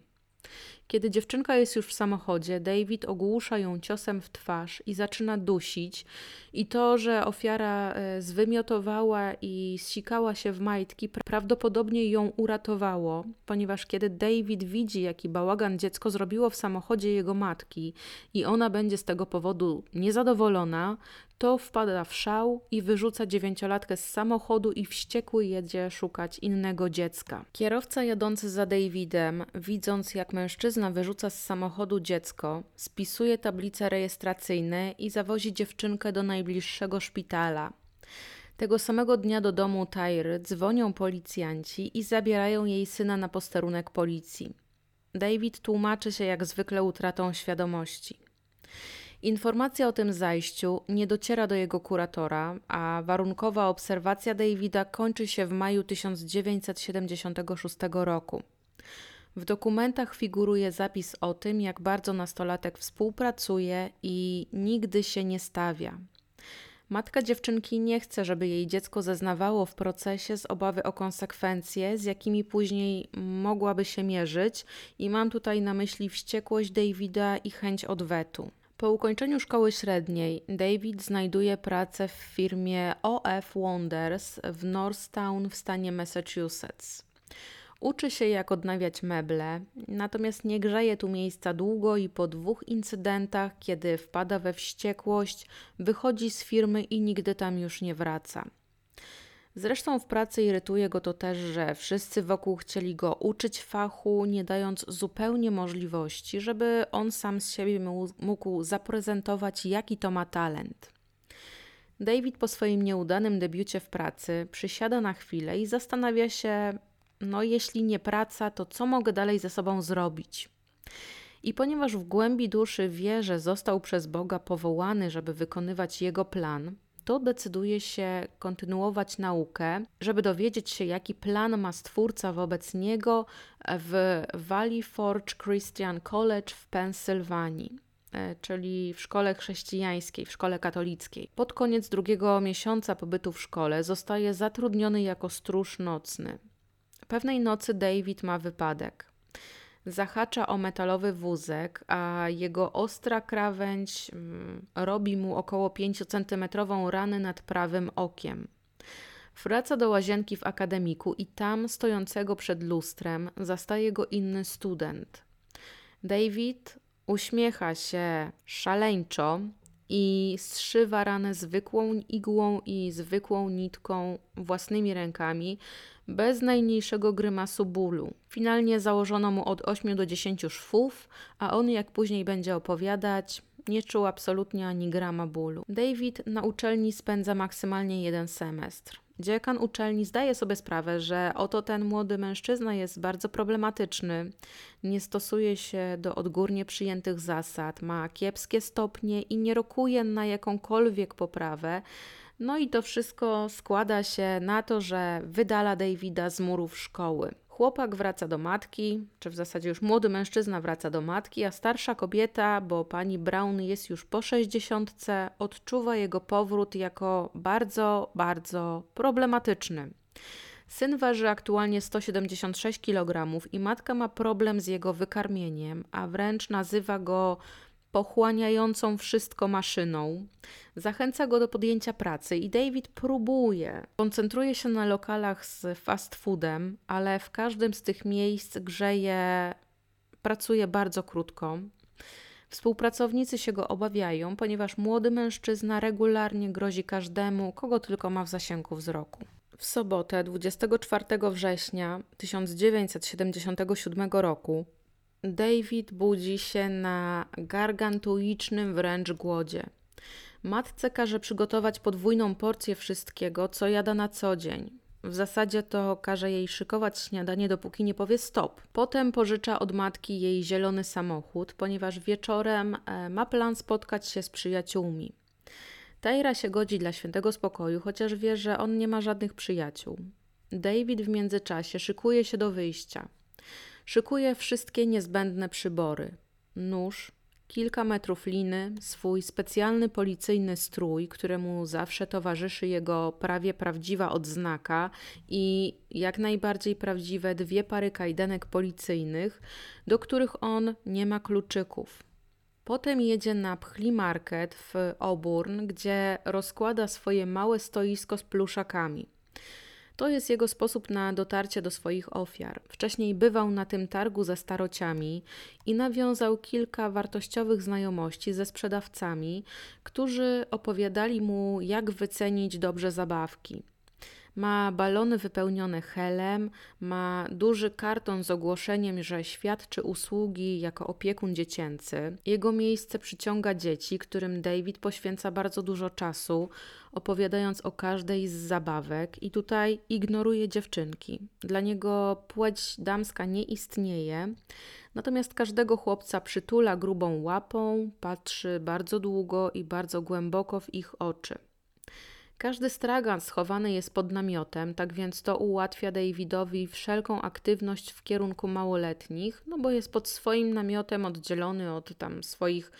Kiedy dziewczynka jest już w samochodzie, David ogłusza ją ciosem w twarz i zaczyna dusić. I to, że ofiara e, zwymiotowała i zsikała się w majtki, prawdopodobnie ją uratowało, ponieważ kiedy David widzi, jaki bałagan dziecko zrobiło w samochodzie jego matki i ona będzie z tego powodu niezadowolona, to wpada w szał i wyrzuca dziewięciolatkę z samochodu i wściekły jedzie szukać innego dziecka. Kierowca jadący za Davidem, widząc jak mężczyzna wyrzuca z samochodu dziecko, spisuje tablice rejestracyjne i zawozi dziewczynkę do najbliższego szpitala. Tego samego dnia do domu Tyry dzwonią policjanci i zabierają jej syna na posterunek policji. David tłumaczy się jak zwykle utratą świadomości. Informacja o tym zajściu nie dociera do jego kuratora, a warunkowa obserwacja Davida kończy się w maju 1976 roku. W dokumentach figuruje zapis o tym, jak bardzo nastolatek współpracuje i nigdy się nie stawia. Matka dziewczynki nie chce, żeby jej dziecko zeznawało w procesie z obawy o konsekwencje, z jakimi później mogłaby się mierzyć, i mam tutaj na myśli wściekłość Davida i chęć odwetu. Po ukończeniu szkoły średniej, David znajduje pracę w firmie OF Wonders w Norristown w stanie Massachusetts. Uczy się, jak odnawiać meble, natomiast nie grzeje tu miejsca długo i po dwóch incydentach, kiedy wpada we wściekłość, wychodzi z firmy i nigdy tam już nie wraca. Zresztą w pracy irytuje go to też, że wszyscy wokół chcieli go uczyć fachu, nie dając zupełnie możliwości, żeby on sam z siebie mógł zaprezentować, jaki to ma talent. David po swoim nieudanym debiucie w pracy przysiada na chwilę i zastanawia się, no jeśli nie praca, to co mogę dalej ze sobą zrobić? I ponieważ w głębi duszy wie, że został przez Boga powołany, żeby wykonywać jego plan, to decyduje się kontynuować naukę, żeby dowiedzieć się, jaki plan ma Stwórca wobec niego w Valley Forge Christian College w Pensylwanii e, czyli w szkole chrześcijańskiej, w szkole katolickiej. Pod koniec drugiego miesiąca pobytu w szkole zostaje zatrudniony jako stróż nocny. Pewnej nocy David ma wypadek. Zahacza o metalowy wózek, a jego ostra krawędź mm, robi mu około 5-centymetrową ranę nad prawym okiem. Wraca do łazienki w akademiku i tam, stojącego przed lustrem, zastaje go inny student. David uśmiecha się szaleńczo i zszywa ranę zwykłą igłą i zwykłą nitką własnymi rękami, bez najmniejszego grymasu bólu. Finalnie założono mu od 8 do 10 szwów, a on, jak później będzie opowiadać, nie czuł absolutnie ani grama bólu. David na uczelni spędza maksymalnie jeden semestr. Dziekan uczelni zdaje sobie sprawę, że oto ten młody mężczyzna jest bardzo problematyczny, nie stosuje się do odgórnie przyjętych zasad, ma kiepskie stopnie i nie rokuje na jakąkolwiek poprawę, no i to wszystko składa się na to, że wydala Davida z murów szkoły. Chłopak wraca do matki, czy w zasadzie już młody mężczyzna wraca do matki, a starsza kobieta, bo pani Brown jest już po sześćdziesiątce, odczuwa jego powrót jako bardzo, bardzo problematyczny. Syn waży aktualnie 176 kg i matka ma problem z jego wykarmieniem, a wręcz nazywa go pochłaniającą wszystko maszyną. Zachęca go do podjęcia pracy i David próbuje. Koncentruje się na lokalach z fast foodem, ale w każdym z tych miejsc grzeje, pracuje bardzo krótko. Współpracownicy się go obawiają, ponieważ młody mężczyzna regularnie grozi każdemu, kogo tylko ma w zasięgu wzroku. W sobotę 24 września 1977 roku David budzi się na gargantuicznym wręcz głodzie. Matce każe przygotować podwójną porcję wszystkiego, co jada na co dzień. W zasadzie to każe jej szykować śniadanie, dopóki nie powie stop. Potem pożycza od matki jej zielony samochód, ponieważ wieczorem e, ma plan spotkać się z przyjaciółmi. Tajra się godzi dla świętego spokoju, chociaż wie, że on nie ma żadnych przyjaciół. David w międzyczasie szykuje się do wyjścia. Szykuje wszystkie niezbędne przybory: nóż, kilka metrów liny, swój specjalny policyjny strój, któremu zawsze towarzyszy jego prawie prawdziwa odznaka i jak najbardziej prawdziwe dwie pary kajdanek policyjnych, do których on nie ma kluczyków. Potem jedzie na Pchli Market w Oburn, gdzie rozkłada swoje małe stoisko z pluszakami. To jest jego sposób na dotarcie do swoich ofiar. Wcześniej bywał na tym targu ze starociami i nawiązał kilka wartościowych znajomości ze sprzedawcami, którzy opowiadali mu, jak wycenić dobrze zabawki. Ma balony wypełnione helem, ma duży karton z ogłoszeniem, że świadczy usługi jako opiekun dziecięcy. Jego miejsce przyciąga dzieci, którym David poświęca bardzo dużo czasu, opowiadając o każdej z zabawek, i tutaj ignoruje dziewczynki. Dla niego płeć damska nie istnieje. Natomiast każdego chłopca przytula grubą łapą, patrzy bardzo długo i bardzo głęboko w ich oczy. Każdy stragan schowany jest pod namiotem, tak więc to ułatwia Davidowi wszelką aktywność w kierunku małoletnich, no bo jest pod swoim namiotem oddzielony od tam swoich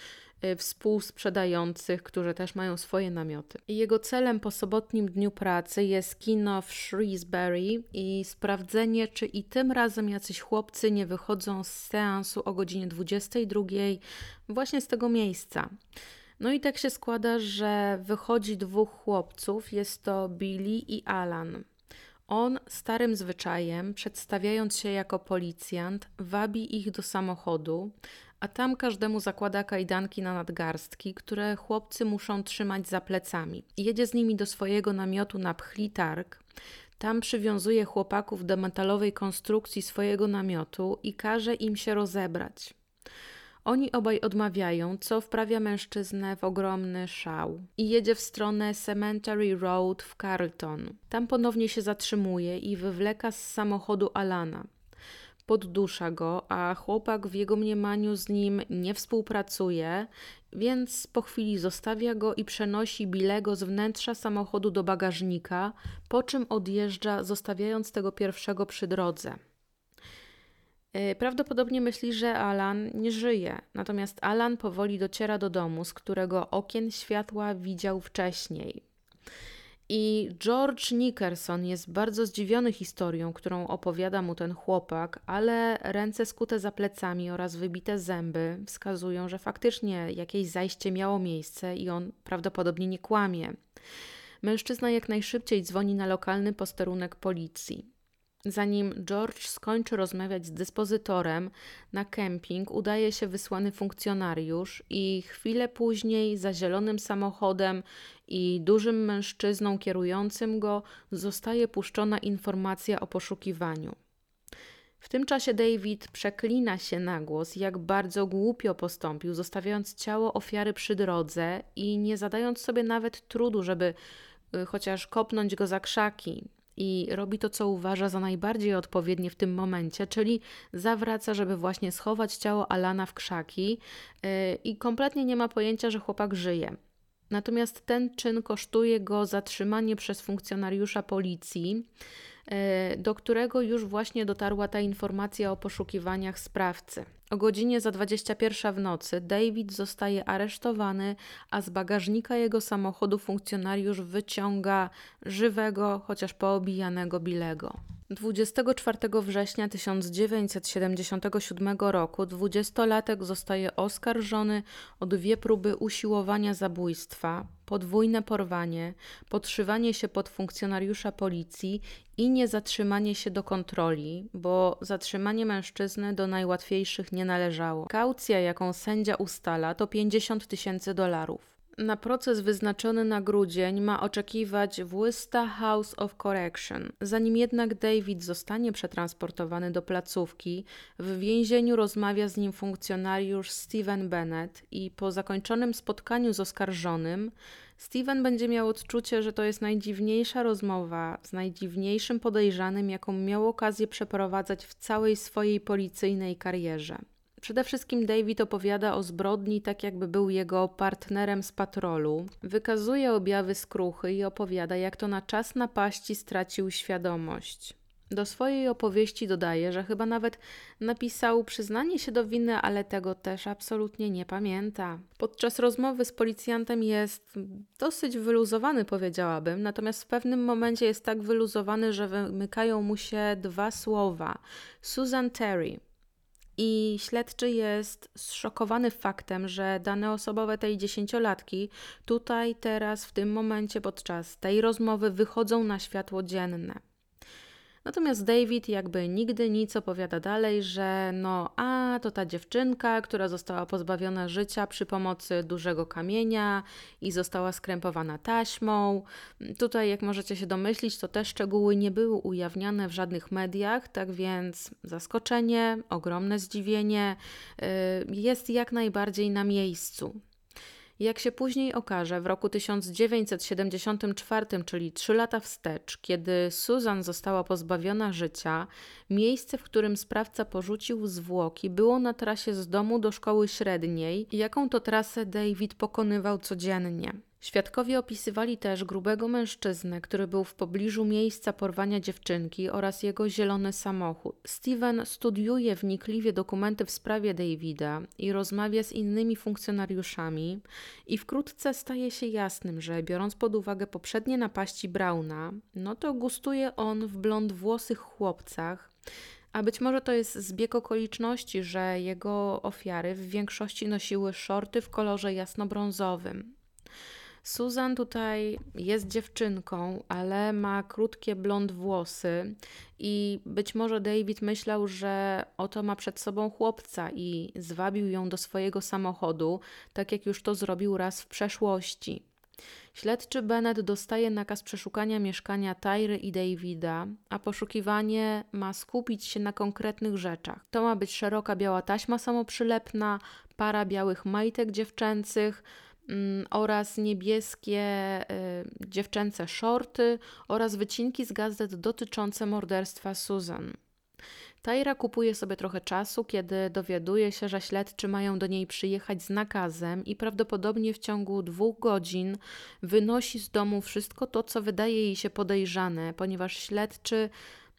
y, współsprzedających, którzy też mają swoje namioty. Jego celem po sobotnim dniu pracy jest kino w Shrewsbury i sprawdzenie, czy i tym razem jacyś chłopcy nie wychodzą z seansu o godzinie 22 właśnie z tego miejsca. No i tak się składa, że wychodzi dwóch chłopców, jest to Billy i Alan. On starym zwyczajem, przedstawiając się jako policjant, wabi ich do samochodu, a tam każdemu zakłada kajdanki na nadgarstki, które chłopcy muszą trzymać za plecami. Jedzie z nimi do swojego namiotu na pchli targ. Tam przywiązuje chłopaków do metalowej konstrukcji swojego namiotu i każe im się rozebrać. Oni obaj odmawiają, co wprawia mężczyznę w ogromny szał i jedzie w stronę Cemetery Road w Carlton. Tam ponownie się zatrzymuje i wywleka z samochodu Alana. Poddusza go, a chłopak w jego mniemaniu z nim nie współpracuje, więc po chwili zostawia go i przenosi Bilego z wnętrza samochodu do bagażnika, po czym odjeżdża, zostawiając tego pierwszego przy drodze. E, prawdopodobnie myśli, że Alan nie żyje, natomiast Alan powoli dociera do domu, z którego okien światła widział wcześniej. I George Nickerson jest bardzo zdziwiony historią, którą opowiada mu ten chłopak, ale ręce skute za plecami oraz wybite zęby wskazują, że faktycznie jakieś zajście miało miejsce i on prawdopodobnie nie kłamie. Mężczyzna jak najszybciej dzwoni na lokalny posterunek policji. Zanim George skończy rozmawiać z dyspozytorem, na kemping udaje się wysłany funkcjonariusz i chwilę później za zielonym samochodem i dużym mężczyzną kierującym go zostaje puszczona informacja o poszukiwaniu. W tym czasie David przeklina się na głos, jak bardzo głupio postąpił, zostawiając ciało ofiary przy drodze i nie zadając sobie nawet trudu, żeby y, chociaż kopnąć go za krzaki, i robi to, co uważa za najbardziej odpowiednie w tym momencie, czyli zawraca, żeby właśnie schować ciało Alana w krzaki yy, i kompletnie nie ma pojęcia, że chłopak żyje. Natomiast ten czyn kosztuje go zatrzymanie przez funkcjonariusza policji, yy, do którego już właśnie dotarła ta informacja o poszukiwaniach sprawcy. O godzinie za 21 w nocy David zostaje aresztowany, a z bagażnika jego samochodu funkcjonariusz wyciąga żywego, chociaż poobijanego Bilego. 24 września 1977 roku dwudziestolatek zostaje oskarżony o dwie próby usiłowania zabójstwa, podwójne porwanie, podszywanie się pod funkcjonariusza policji i niezatrzymanie się do kontroli, bo zatrzymanie mężczyzny do najłatwiejszych nie należało. Kaucja, jaką sędzia ustala, to 50 tysięcy dolarów. Na proces wyznaczony na grudzień ma oczekiwać w Worcester House of Correction. Zanim jednak David zostanie przetransportowany do placówki, w więzieniu rozmawia z nim funkcjonariusz Steven Bennett i po zakończonym spotkaniu z oskarżonym Steven będzie miał odczucie, że to jest najdziwniejsza rozmowa z najdziwniejszym podejrzanym, jaką miał okazję przeprowadzać w całej swojej policyjnej karierze. Przede wszystkim David opowiada o zbrodni tak, jakby był jego partnerem z patrolu. Wykazuje objawy skruchy i opowiada, jak to na czas napaści stracił świadomość. Do swojej opowieści dodaje, że chyba nawet napisał przyznanie się do winy, ale tego też absolutnie nie pamięta. Podczas rozmowy z policjantem jest dosyć wyluzowany, powiedziałabym, natomiast w pewnym momencie jest tak wyluzowany, że wymykają mu się dwa słowa: Susan Terry. I śledczy jest zszokowany faktem, że dane osobowe tej dziesięciolatki tutaj, teraz, w tym momencie, podczas tej rozmowy wychodzą na światło dzienne. Natomiast David jakby nigdy nic opowiada dalej, że no a to ta dziewczynka, która została pozbawiona życia przy pomocy dużego kamienia i została skrępowana taśmą. Tutaj jak możecie się domyślić, to te szczegóły nie były ujawniane w żadnych mediach, tak więc zaskoczenie, ogromne zdziwienie y, jest jak najbardziej na miejscu. Jak się później okaże, w roku 1974, czyli trzy lata wstecz, kiedy Susan została pozbawiona życia, miejsce, w którym sprawca porzucił zwłoki, było na trasie z domu do szkoły średniej, jaką to trasę David pokonywał codziennie. Świadkowie opisywali też grubego mężczyznę, który był w pobliżu miejsca porwania dziewczynki oraz jego zielony samochód. Steven studiuje wnikliwie dokumenty w sprawie Davida i rozmawia z innymi funkcjonariuszami i wkrótce staje się jasnym, że biorąc pod uwagę poprzednie napaści Brauna, no to gustuje on w blond włosych chłopcach, a być może to jest zbieg okoliczności, że jego ofiary w większości nosiły shorty w kolorze jasnobrązowym. Susan tutaj jest dziewczynką, ale ma krótkie blond włosy i być może David myślał, że oto ma przed sobą chłopca i zwabił ją do swojego samochodu, tak jak już to zrobił raz w przeszłości. Śledczy Bennett dostaje nakaz przeszukania mieszkania Tyry i Davida, a poszukiwanie ma skupić się na konkretnych rzeczach. To ma być szeroka biała taśma samoprzylepna, para białych majtek dziewczęcych, oraz niebieskie y, dziewczęce shorty oraz wycinki z gazet dotyczące morderstwa Susan. Tyra kupuje sobie trochę czasu, kiedy dowiaduje się, że śledczy mają do niej przyjechać z nakazem i prawdopodobnie w ciągu dwóch godzin wynosi z domu wszystko to, co wydaje jej się podejrzane, ponieważ śledczy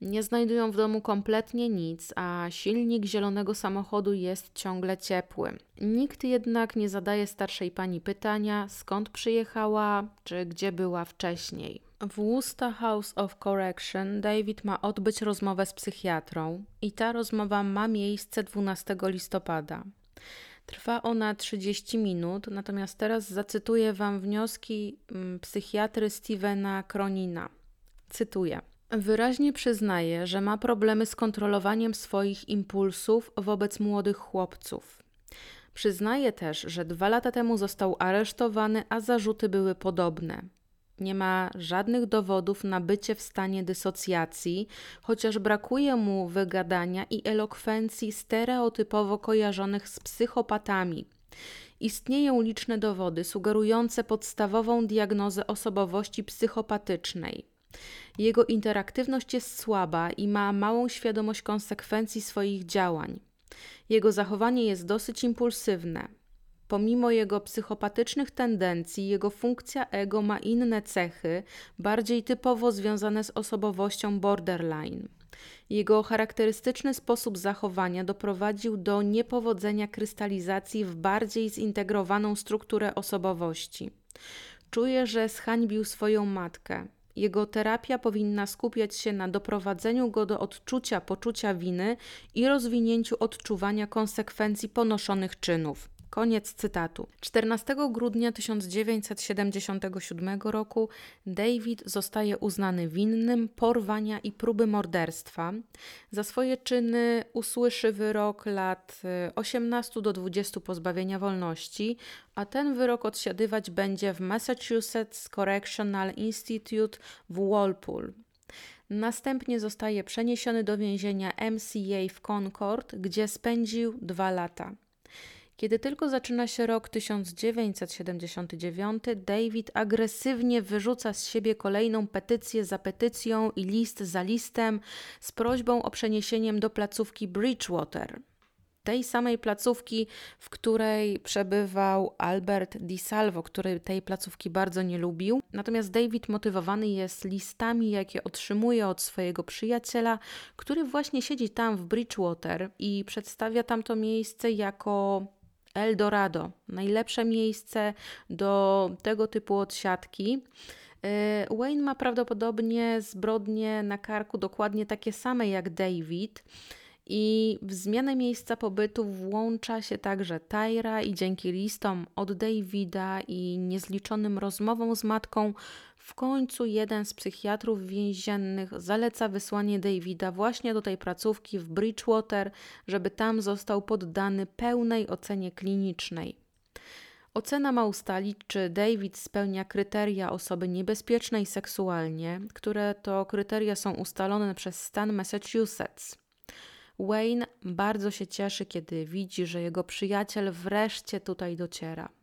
nie znajdują w domu kompletnie nic, a silnik zielonego samochodu jest ciągle ciepły. Nikt jednak nie zadaje starszej pani pytania, skąd przyjechała, czy gdzie była wcześniej. W Worcester House of Correction David ma odbyć rozmowę z psychiatrą i ta rozmowa ma miejsce 12 listopada. Trwa ona 30 minut, natomiast teraz zacytuję Wam wnioski mm, psychiatry Stevena Kronina. Cytuję. Wyraźnie przyznaje, że ma problemy z kontrolowaniem swoich impulsów wobec młodych chłopców. Przyznaje też, że dwa lata temu został aresztowany, a zarzuty były podobne. Nie ma żadnych dowodów na bycie w stanie dysocjacji, chociaż brakuje mu wygadania i elokwencji stereotypowo kojarzonych z psychopatami. Istnieją liczne dowody sugerujące podstawową diagnozę osobowości psychopatycznej. Jego interaktywność jest słaba i ma małą świadomość konsekwencji swoich działań. Jego zachowanie jest dosyć impulsywne. Pomimo jego psychopatycznych tendencji, jego funkcja ego ma inne cechy, bardziej typowo związane z osobowością borderline. Jego charakterystyczny sposób zachowania doprowadził do niepowodzenia krystalizacji w bardziej zintegrowaną strukturę osobowości. Czuje, że zhańbił swoją matkę. Jego terapia powinna skupiać się na doprowadzeniu go do odczucia poczucia winy i rozwinięciu odczuwania konsekwencji ponoszonych czynów. Koniec cytatu. 14 grudnia 1977 roku David zostaje uznany winnym porwania i próby morderstwa. Za swoje czyny usłyszy wyrok lat 18 y, do 20 pozbawienia wolności, a ten wyrok odsiadywać będzie w Massachusetts Correctional Institute w Walpole. Następnie zostaje przeniesiony do więzienia MCA w Concord, gdzie spędził dwa lata. Kiedy tylko zaczyna się rok 1979, David agresywnie wyrzuca z siebie kolejną petycję za petycją i list za listem z prośbą o przeniesieniem do placówki Bridgewater. Tej samej placówki, w której przebywał Albert Di Salvo, który tej placówki bardzo nie lubił. Natomiast David motywowany jest listami, jakie otrzymuje od swojego przyjaciela, który właśnie siedzi tam w Bridgewater i przedstawia tamto miejsce jako Eldorado, najlepsze miejsce do tego typu odsiadki. E, Wayne ma prawdopodobnie zbrodnie na karku dokładnie takie same jak David. I w zmianę miejsca pobytu włącza się także Tyra i dzięki listom od Davida i niezliczonym rozmowom z matką w końcu jeden z psychiatrów więziennych zaleca wysłanie Davida właśnie do tej placówki w Bridgewater, żeby tam został poddany pełnej ocenie klinicznej. Ocena ma ustalić, czy David spełnia kryteria osoby niebezpiecznej seksualnie, które to kryteria są ustalone przez stan Massachusetts. Wayne bardzo się cieszy, kiedy widzi, że jego przyjaciel wreszcie tutaj dociera.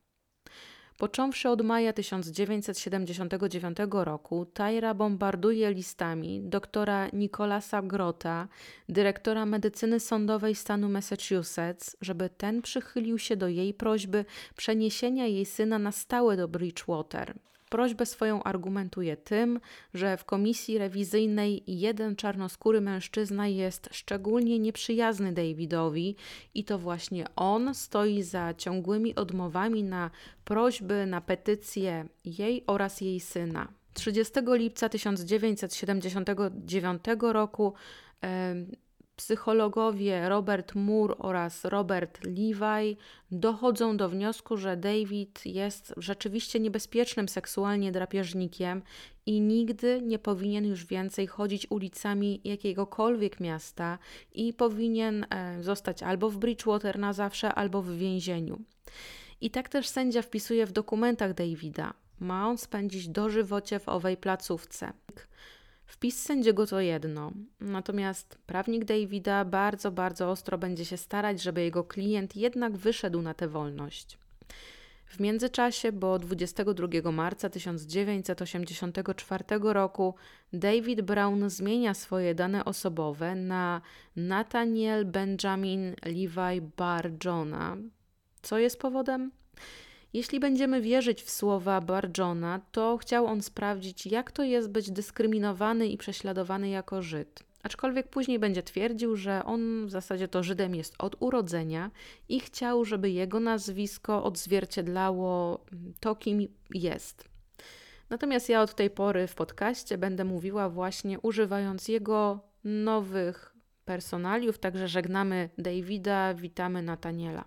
Począwszy od maja 1979 roku, Tyra bombarduje listami doktora Nicolasa Grota, dyrektora medycyny sądowej stanu Massachusetts, żeby ten przychylił się do jej prośby przeniesienia jej syna na stałe do Bridgewater. Prośbę swoją argumentuje tym, że w komisji rewizyjnej jeden czarnoskóry mężczyzna jest szczególnie nieprzyjazny Davidowi i to właśnie on stoi za ciągłymi odmowami na prośby, na petycje jej oraz jej syna. 30 lipca 1979 roku psychologowie Robert Moore oraz Robert Levi dochodzą do wniosku, że David jest rzeczywiście niebezpiecznym seksualnie drapieżnikiem i nigdy nie powinien już więcej chodzić ulicami jakiegokolwiek miasta i powinien e, zostać albo w Bridgewater na zawsze, albo w więzieniu. I tak też sędzia wpisuje w dokumentach Davida. Ma on spędzić dożywocie w owej placówce. Wpis sędziego to jedno, natomiast prawnik Davida bardzo, bardzo ostro będzie się starać, żeby jego klient jednak wyszedł na tę wolność. W międzyczasie, bo 22 marca 1984 roku David Brown zmienia swoje dane osobowe na Nathaniel Benjamin Levi Bar Johna. Co jest powodem? Jeśli będziemy wierzyć w słowa Barjona, to chciał on sprawdzić, jak to jest być dyskryminowany i prześladowany jako Żyd. Aczkolwiek później będzie twierdził, że on w zasadzie to Żydem jest od urodzenia i chciał, żeby jego nazwisko odzwierciedlało to, kim jest. Natomiast ja od tej pory w podcaście będę mówiła właśnie używając jego nowych personaliów, także żegnamy Davida, witamy Nataniela.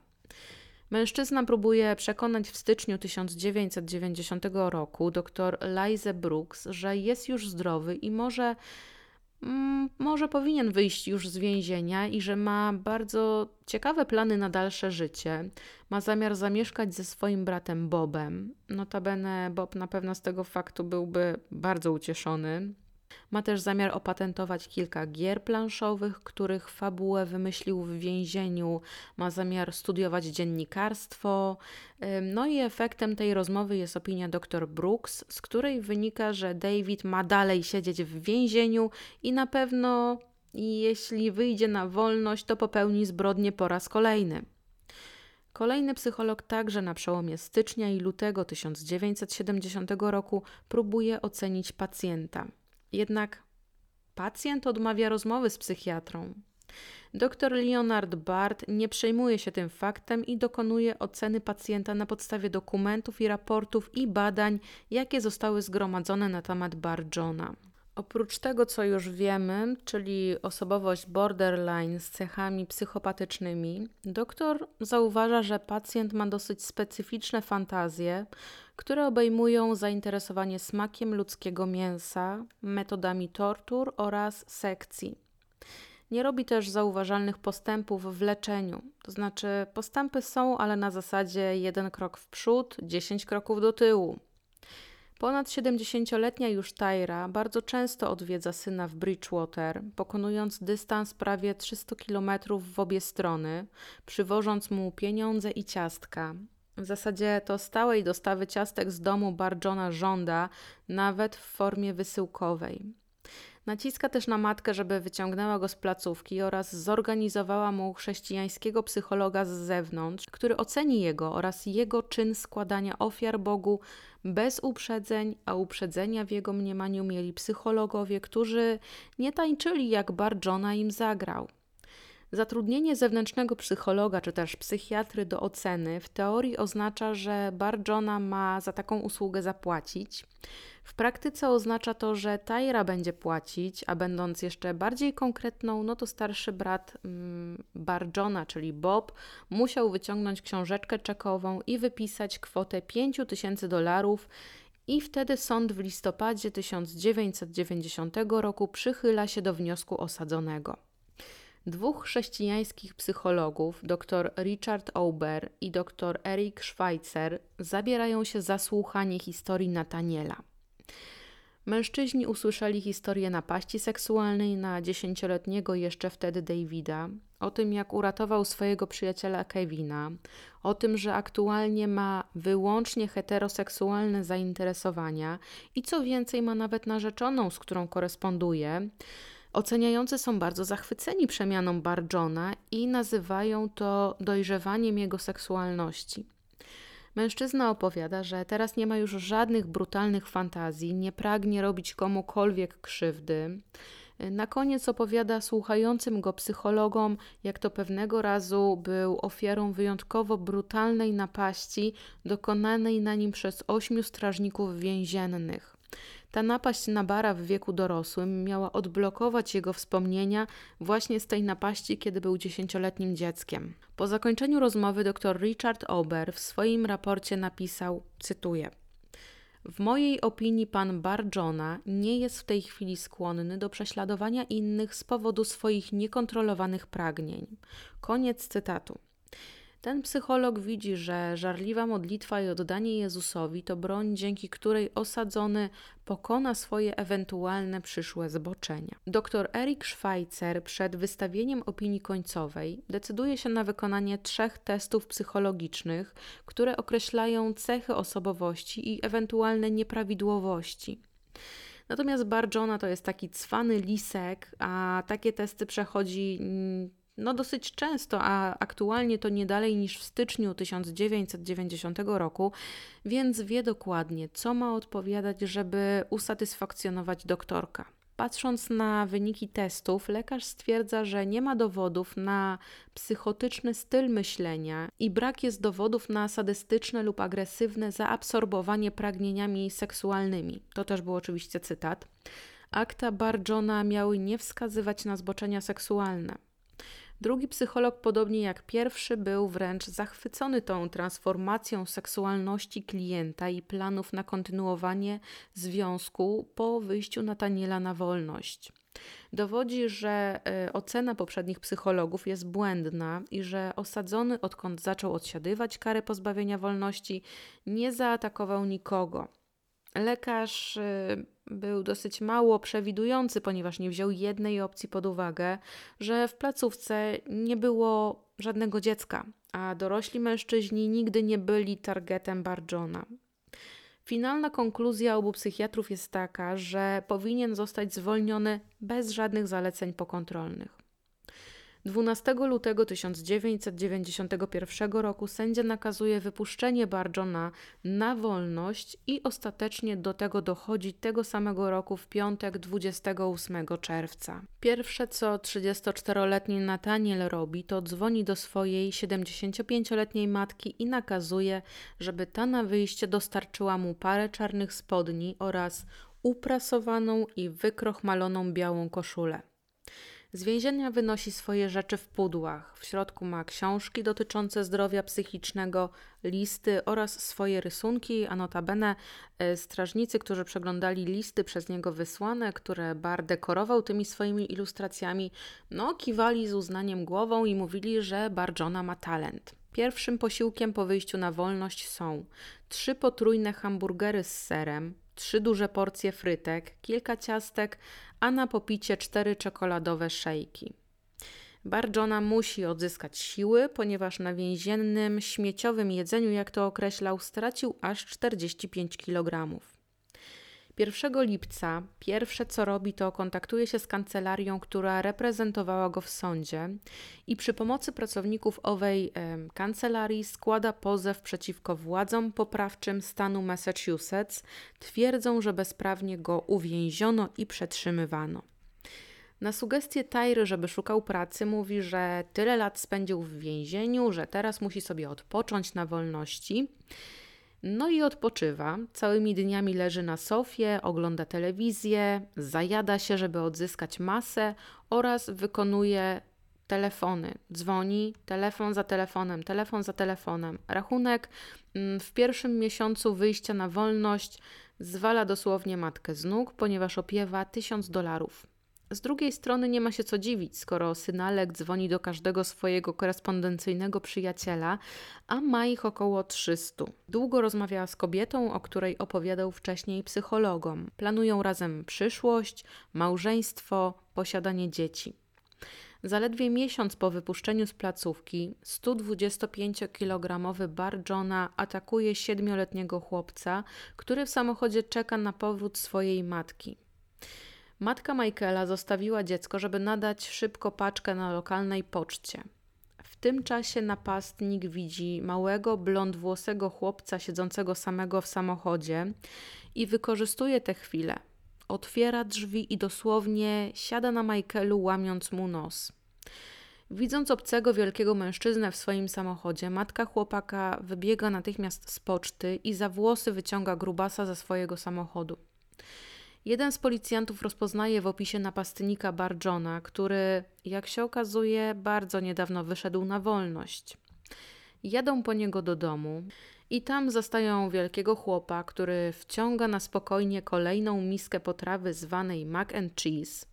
Mężczyzna próbuje przekonać w styczniu 1990 roku dr Lize Brooks, że jest już zdrowy i może, mm, może powinien wyjść już z więzienia i że ma bardzo ciekawe plany na dalsze życie. Ma zamiar zamieszkać ze swoim bratem Bobem. Notabene Bob na pewno z tego faktu byłby bardzo ucieszony. Ma też zamiar opatentować kilka gier planszowych, których fabułę wymyślił w więzieniu. Ma zamiar studiować dziennikarstwo. No i efektem tej rozmowy jest opinia dr Brooks, z której wynika, że David ma dalej siedzieć w więzieniu i na pewno, jeśli wyjdzie na wolność, to popełni zbrodnię po raz kolejny. Kolejny psycholog także na przełomie stycznia i lutego 1970 roku próbuje ocenić pacjenta. Jednak pacjent odmawia rozmowy z psychiatrą. Dr Leonard Bart nie przejmuje się tym faktem i dokonuje oceny pacjenta na podstawie dokumentów i raportów i badań, jakie zostały zgromadzone na temat Barjona. Oprócz tego, co już wiemy, czyli osobowość borderline z cechami psychopatycznymi, doktor zauważa, że pacjent ma dosyć specyficzne fantazje, które obejmują zainteresowanie smakiem ludzkiego mięsa, metodami tortur oraz sekcji. Nie robi też zauważalnych postępów w leczeniu, to znaczy postępy są, ale na zasadzie jeden krok w przód, 10 kroków do tyłu. Ponad 70-letnia już Tyra bardzo często odwiedza syna w Bridgewater, pokonując dystans prawie 300 km w obie strony, przywożąc mu pieniądze i ciastka. W zasadzie to stałej dostawy ciastek z domu Barjona żąda, nawet w formie wysyłkowej. Naciska też na matkę, żeby wyciągnęła go z placówki oraz zorganizowała mu chrześcijańskiego psychologa z zewnątrz, który oceni jego oraz jego czyn składania ofiar Bogu bez uprzedzeń, a uprzedzenia w jego mniemaniu mieli psychologowie, którzy nie tańczyli jak Barjona im zagrał. Zatrudnienie zewnętrznego psychologa czy też psychiatry do oceny w teorii oznacza, że Barjona ma za taką usługę zapłacić. W praktyce oznacza to, że Tyra będzie płacić, a będąc jeszcze bardziej konkretną, no to starszy brat mm, czyli Bob, musiał wyciągnąć książeczkę czekową i wypisać kwotę 5000 dolarów I wtedy sąd w listopadzie 1990 roku przychyla się do wniosku osadzonego. Dwóch chrześcijańskich psychologów, dr Richard Auber i dr Eric Schweitzer, zabierają się za słuchanie historii Nataniela. Mężczyźni usłyszeli historię napaści seksualnej na dziesięcioletniego jeszcze wtedy Davida, o tym jak uratował swojego przyjaciela Kevina, o tym, że aktualnie ma wyłącznie heteroseksualne zainteresowania i co więcej ma nawet narzeczoną, z którą koresponduje. Oceniający są bardzo zachwyceni przemianą Barjona i nazywają to dojrzewaniem jego seksualności. Mężczyzna opowiada, że teraz nie ma już żadnych brutalnych fantazji, nie pragnie robić komukolwiek krzywdy. Na koniec opowiada słuchającym go psychologom, jak to pewnego razu był ofiarą wyjątkowo brutalnej napaści dokonanej na nim przez ośmiu strażników więziennych. Ta napaść na bara w wieku dorosłym miała odblokować jego wspomnienia właśnie z tej napaści, kiedy był dziesięcioletnim dzieckiem. Po zakończeniu rozmowy dr Richard Ober w swoim raporcie napisał, cytuję: w mojej opinii pan Barjona nie jest w tej chwili skłonny do prześladowania innych z powodu swoich niekontrolowanych pragnień. Koniec cytatu. Ten psycholog widzi, że żarliwa modlitwa i oddanie Jezusowi to broń, dzięki której osadzony pokona swoje ewentualne przyszłe zboczenia. Dr Erik Schweitzer przed wystawieniem opinii końcowej decyduje się na wykonanie trzech testów psychologicznych, które określają cechy osobowości i ewentualne nieprawidłowości. Natomiast Barjona to jest taki cwany lisek, a takie testy przechodzi mm, no dosyć często, a aktualnie to nie dalej niż w styczniu 1990 roku, więc wie dokładnie, co ma odpowiadać, żeby usatysfakcjonować doktorka. Patrząc na wyniki testów, lekarz stwierdza, że nie ma dowodów na psychotyczny styl myślenia i brak jest dowodów na sadystyczne lub agresywne zaabsorbowanie pragnieniami seksualnymi. To też był oczywiście cytat. Akta Barjona miały nie wskazywać na zboczenia seksualne. Drugi psycholog, podobnie jak pierwszy, był wręcz zachwycony tą transformacją seksualności klienta i planów na kontynuowanie związku po wyjściu Nataniela na wolność. Dowodzi, że y, ocena poprzednich psychologów jest błędna i że osadzony, odkąd zaczął odsiadywać karę pozbawienia wolności, nie zaatakował nikogo. Lekarz y, był dosyć mało przewidujący, ponieważ nie wziął jednej opcji pod uwagę, że w placówce nie było żadnego dziecka, a dorośli mężczyźni nigdy nie byli targetem Barjona. Finalna konkluzja obu psychiatrów jest taka, że powinien zostać zwolniony bez żadnych zaleceń pokontrolnych. 12 lutego 1991 roku sędzia nakazuje wypuszczenie Barjona na wolność i ostatecznie do tego dochodzi tego samego roku w piątek 28 czerwca. Pierwsze co 34-letni Nathaniel robi, to dzwoni do swojej 75-letniej matki i nakazuje, żeby ta na wyjście dostarczyła mu parę czarnych spodni oraz uprasowaną i wykrochmaloną białą koszulę. Z więzienia wynosi swoje rzeczy w pudłach. W środku ma książki dotyczące zdrowia psychicznego, listy oraz swoje rysunki, a notabene e, strażnicy, którzy przeglądali listy przez niego wysłane, które Bar dekorował tymi swoimi ilustracjami, no kiwali z uznaniem głową i mówili, że Barjona ma talent. Pierwszym posiłkiem po wyjściu na wolność są trzy potrójne hamburgery z serem, trzy duże porcje frytek, kilka ciastek, a na popicie cztery czekoladowe szejki. Barjona musi odzyskać siły, ponieważ na więziennym, śmieciowym jedzeniu, jak to określał, stracił aż 45 kg. 1 lipca pierwsze co robi to kontaktuje się z kancelarią, która reprezentowała go w sądzie i przy pomocy pracowników owej kancelarii składa pozew przeciwko władzom poprawczym stanu Massachusetts. Twierdzą, że bezprawnie go uwięziono i przetrzymywano. Na sugestię Tyry, żeby szukał pracy, mówi, że tyle lat spędził w więzieniu, że teraz musi sobie odpocząć na wolności. No i odpoczywa. Całymi dniami leży na sofie, ogląda telewizję, zajada się, żeby odzyskać masę oraz wykonuje telefony. Dzwoni, telefon za telefonem, telefon za telefonem. Rachunek mm, w pierwszym miesiącu wyjścia na wolność Zwala dosłownie matkę z nóg, ponieważ opiewa tysiąc dolarów. Z drugiej strony nie ma się co dziwić, skoro synalek dzwoni do każdego swojego korespondencyjnego przyjaciela, a ma ich około 300. Długo rozmawiała z kobietą, o której opowiadał wcześniej psychologom. Planują razem przyszłość, małżeństwo, posiadanie dzieci. Zaledwie miesiąc po wypuszczeniu z placówki 125-kilogramowy bar Johna atakuje siedmioletniego chłopca, który w samochodzie czeka na powrót swojej matki. Matka Michaela zostawiła dziecko, żeby nadać szybko paczkę na lokalnej poczcie. W tym czasie napastnik widzi małego, blondwłosego chłopca siedzącego samego w samochodzie i wykorzystuje tę chwilę. Otwiera drzwi i dosłownie siada na Michaelu, łamiąc mu nos. Widząc obcego wielkiego mężczyznę w swoim samochodzie, matka chłopaka wybiega natychmiast z poczty i za włosy wyciąga grubasa ze swojego samochodu. Jeden z policjantów rozpoznaje w opisie napastnika Bar Johna, który, jak się okazuje, bardzo niedawno wyszedł na wolność. Jadą po niego do domu i tam zastają wielkiego chłopa, który wciąga na spokojnie kolejną miskę potrawy zwanej mac and cheese,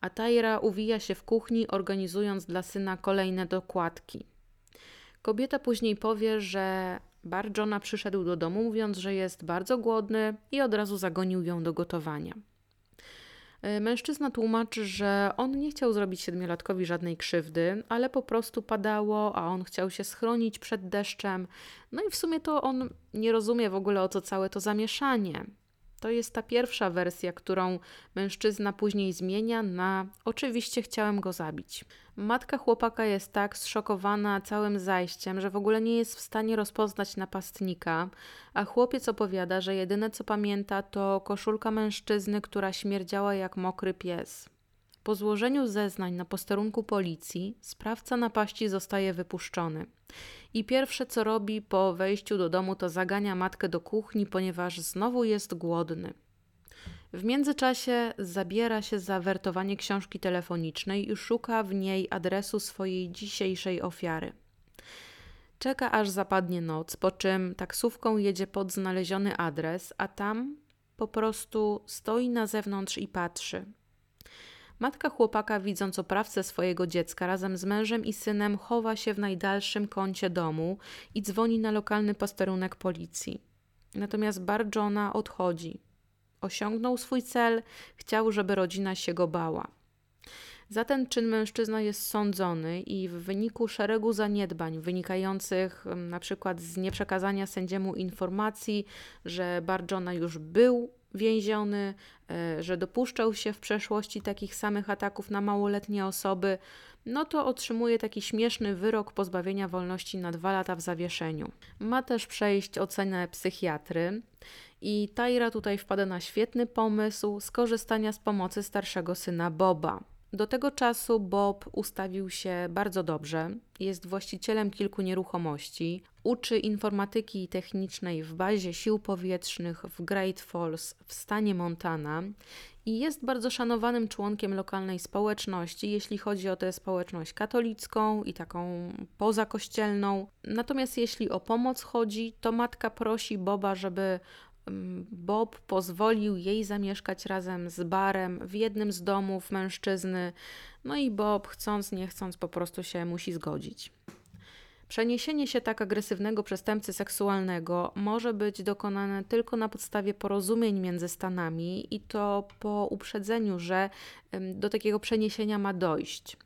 a Tyra uwija się w kuchni, organizując dla syna kolejne dokładki. Kobieta później powie, że Bar Johna przyszedł do domu, mówiąc, że jest bardzo głodny i od razu zagonił ją do gotowania. E, mężczyzna tłumaczy, że on nie chciał zrobić siedmiolatkowi żadnej krzywdy, ale po prostu padało, a on chciał się schronić przed deszczem. No i w sumie to on nie rozumie w ogóle o co całe to zamieszanie. To jest ta pierwsza wersja, którą mężczyzna później zmienia na oczywiście chciałem go zabić. Matka chłopaka jest tak zszokowana całym zajściem, że w ogóle nie jest w stanie rozpoznać napastnika, a chłopiec opowiada, że jedyne co pamięta to koszulka mężczyzny, która śmierdziała jak mokry pies. Po złożeniu zeznań na posterunku policji, sprawca napaści zostaje wypuszczony. I pierwsze co robi po wejściu do domu, to zagania matkę do kuchni, ponieważ znowu jest głodny. W międzyczasie zabiera się za wertowanie książki telefonicznej i szuka w niej adresu swojej dzisiejszej ofiary. Czeka aż zapadnie noc, po czym taksówką jedzie pod znaleziony adres, a tam po prostu stoi na zewnątrz i patrzy. Matka chłopaka, widząc oprawcę swojego dziecka razem z mężem i synem, chowa się w najdalszym kącie domu i dzwoni na lokalny posterunek policji. Natomiast Bar odchodzi. Osiągnął swój cel, chciał, żeby rodzina się go bała. Za ten czyn mężczyzna jest sądzony i w wyniku szeregu zaniedbań wynikających np. z nieprzekazania sędziemu informacji, że Bar Johna już był więziony, e, że dopuszczał się w przeszłości takich samych ataków na małoletnie osoby, no to otrzymuje taki śmieszny wyrok pozbawienia wolności na dwa lata w zawieszeniu. Ma też przejść ocenę psychiatry. I Tyra tutaj wpada na świetny pomysł skorzystania z pomocy starszego syna Boba. Do tego czasu Bob ustawił się bardzo dobrze, jest właścicielem kilku nieruchomości, uczy informatyki technicznej w bazie sił powietrznych w Great Falls w stanie Montana i jest bardzo szanowanym członkiem lokalnej społeczności, jeśli chodzi o tę społeczność katolicką i taką pozakościelną. Natomiast jeśli o pomoc chodzi, to matka prosi Boba, żeby Bob pozwolił jej zamieszkać razem z Barem w jednym z domów mężczyzny, no i Bob, chcąc nie chcąc, po prostu się musi zgodzić. Przeniesienie się tak agresywnego przestępcy seksualnego może być dokonane tylko na podstawie porozumień między Stanami i to po uprzedzeniu, że do takiego przeniesienia ma dojść.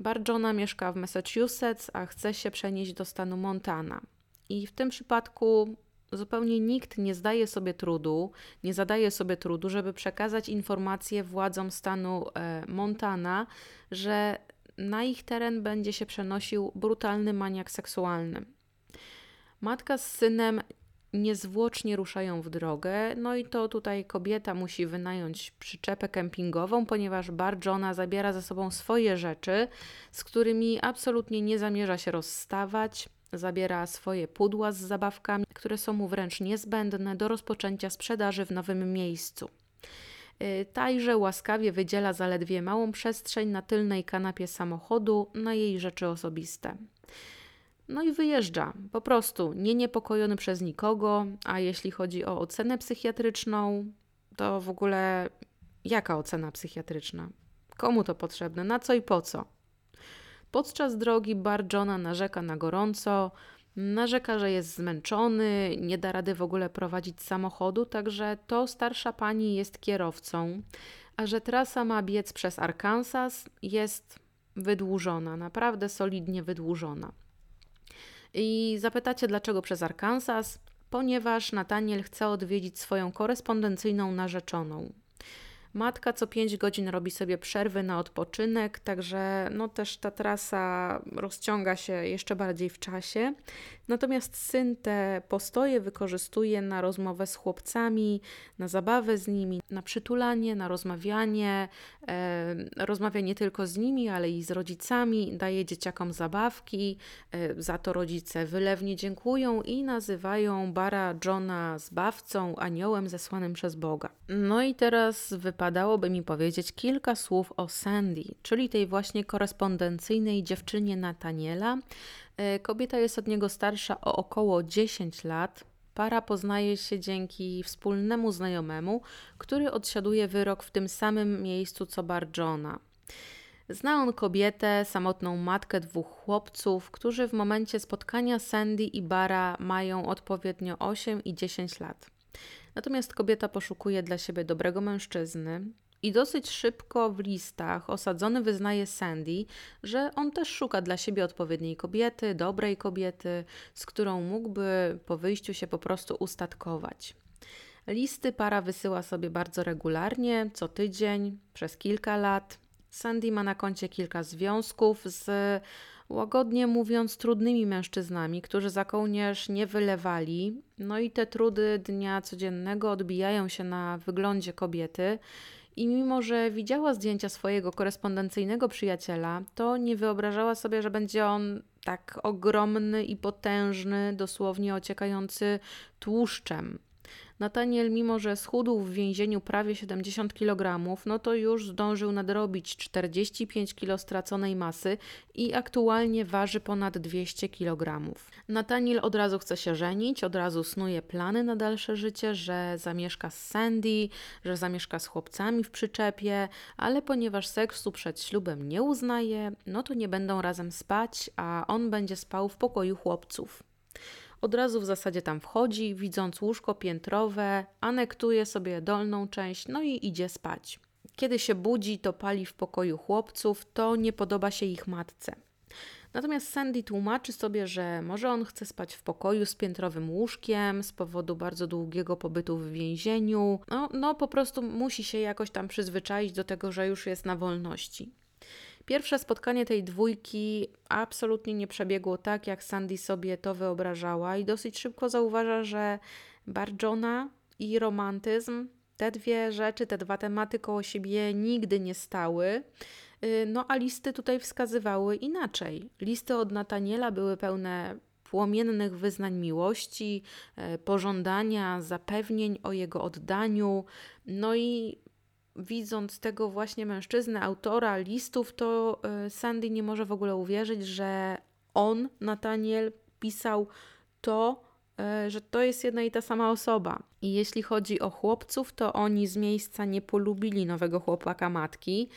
Bar Johna mieszka w Massachusetts, a chce się przenieść do stanu Montana. I w tym przypadku zupełnie nikt nie zdaje sobie trudu, nie zadaje sobie trudu, żeby przekazać informację władzom stanu e, Montana, że na ich teren będzie się przenosił brutalny maniak seksualny. Matka z synem niezwłocznie ruszają w drogę, no i to tutaj kobieta musi wynająć przyczepę kempingową, ponieważ bar zabiera ze sobą swoje rzeczy, z którymi absolutnie nie zamierza się rozstawać zabiera swoje pudła z zabawkami, które są mu wręcz niezbędne do rozpoczęcia sprzedaży w nowym miejscu. Y, Tajże łaskawie wydziela zaledwie małą przestrzeń na tylnej kanapie samochodu na jej rzeczy osobiste. No i wyjeżdża, po prostu, nie niepokojony przez nikogo, a jeśli chodzi o ocenę psychiatryczną, to w ogóle jaka ocena psychiatryczna? Komu to potrzebne? Na co i po co? Podczas drogi Bar Johna narzeka na gorąco, narzeka, że jest zmęczony, nie da rady w ogóle prowadzić samochodu, także to starsza pani jest kierowcą, a że trasa ma biec przez Arkansas, jest wydłużona, naprawdę solidnie wydłużona. I zapytacie, dlaczego przez Arkansas? Ponieważ Nathaniel chce odwiedzić swoją korespondencyjną narzeczoną. Matka co 5 godzin robi sobie przerwy na odpoczynek, także no też ta trasa rozciąga się jeszcze bardziej w czasie. Natomiast syn te postoje wykorzystuje na rozmowę z chłopcami, na zabawę z nimi, na przytulanie, na rozmawianie. E, rozmawia nie tylko z nimi, ale i z rodzicami, daje dzieciakom zabawki. E, za to rodzice wylewnie dziękują i nazywają Bara Johna zbawcą, aniołem zesłanym przez Boga. No i teraz wypadałoby mi powiedzieć kilka słów o Sandy, czyli tej właśnie korespondencyjnej dziewczynie Nataniela, E, kobieta jest od niego starsza o około 10 lat. Para poznaje się dzięki wspólnemu znajomemu, który odsiaduje wyrok w tym samym miejscu co Bar Johna. Zna on kobietę, samotną matkę dwóch chłopców, którzy w momencie spotkania Sandy i Bara mają odpowiednio 8 i 10 lat. Natomiast kobieta poszukuje dla siebie dobrego mężczyzny, i dosyć szybko w listach osadzony wyznaje Sandy, że on też szuka dla siebie odpowiedniej kobiety, dobrej kobiety, z którą mógłby po wyjściu się po prostu ustatkować. Listy para wysyła sobie bardzo regularnie, co tydzień, przez kilka lat. Sandy ma na koncie kilka związków z łagodnie mówiąc, trudnymi mężczyznami, którzy za kołnierz nie wylewali. No i te trudy dnia codziennego odbijają się na wyglądzie kobiety i mimo, że widziała zdjęcia swojego korespondencyjnego przyjaciela, to nie wyobrażała sobie, że będzie on tak ogromny i potężny, dosłownie ociekający tłuszczem. Nataniel, mimo że schudł w więzieniu prawie 70 kg, no to już zdążył nadrobić 45 kg straconej masy i aktualnie waży ponad 200 kg. Nataniel od razu chce się żenić, od razu snuje plany na dalsze życie, że zamieszka z Sandy, że zamieszka z chłopcami w przyczepie, ale ponieważ seksu przed ślubem nie uznaje, no to nie będą razem spać, a on będzie spał w pokoju chłopców. Od razu w zasadzie tam wchodzi, widząc łóżko piętrowe, anektuje sobie dolną część, no i idzie spać. Kiedy się budzi, to pali w pokoju chłopców, to nie podoba się ich matce. Natomiast Sandy tłumaczy sobie, że może on chce spać w pokoju z piętrowym łóżkiem z powodu bardzo długiego pobytu w więzieniu. No, no po prostu musi się jakoś tam przyzwyczaić do tego, że już jest na wolności. Pierwsze spotkanie tej dwójki absolutnie nie przebiegło tak, jak Sandy sobie to wyobrażała, i dosyć szybko zauważa, że bar Johna i romantyzm, te dwie rzeczy, te dwa tematy koło siebie nigdy nie stały. Y, no a listy tutaj wskazywały inaczej. Listy od Nataniela były pełne płomiennych wyznań miłości, e, pożądania, zapewnień o jego oddaniu. No i widząc tego właśnie mężczyznę, autora listów, to e, Sandy nie może w ogóle uwierzyć, że on, Nathaniel, pisał to, e, że to jest jedna i ta sama osoba. I jeśli chodzi o chłopców, to oni z miejsca nie polubili nowego chłopaka matki.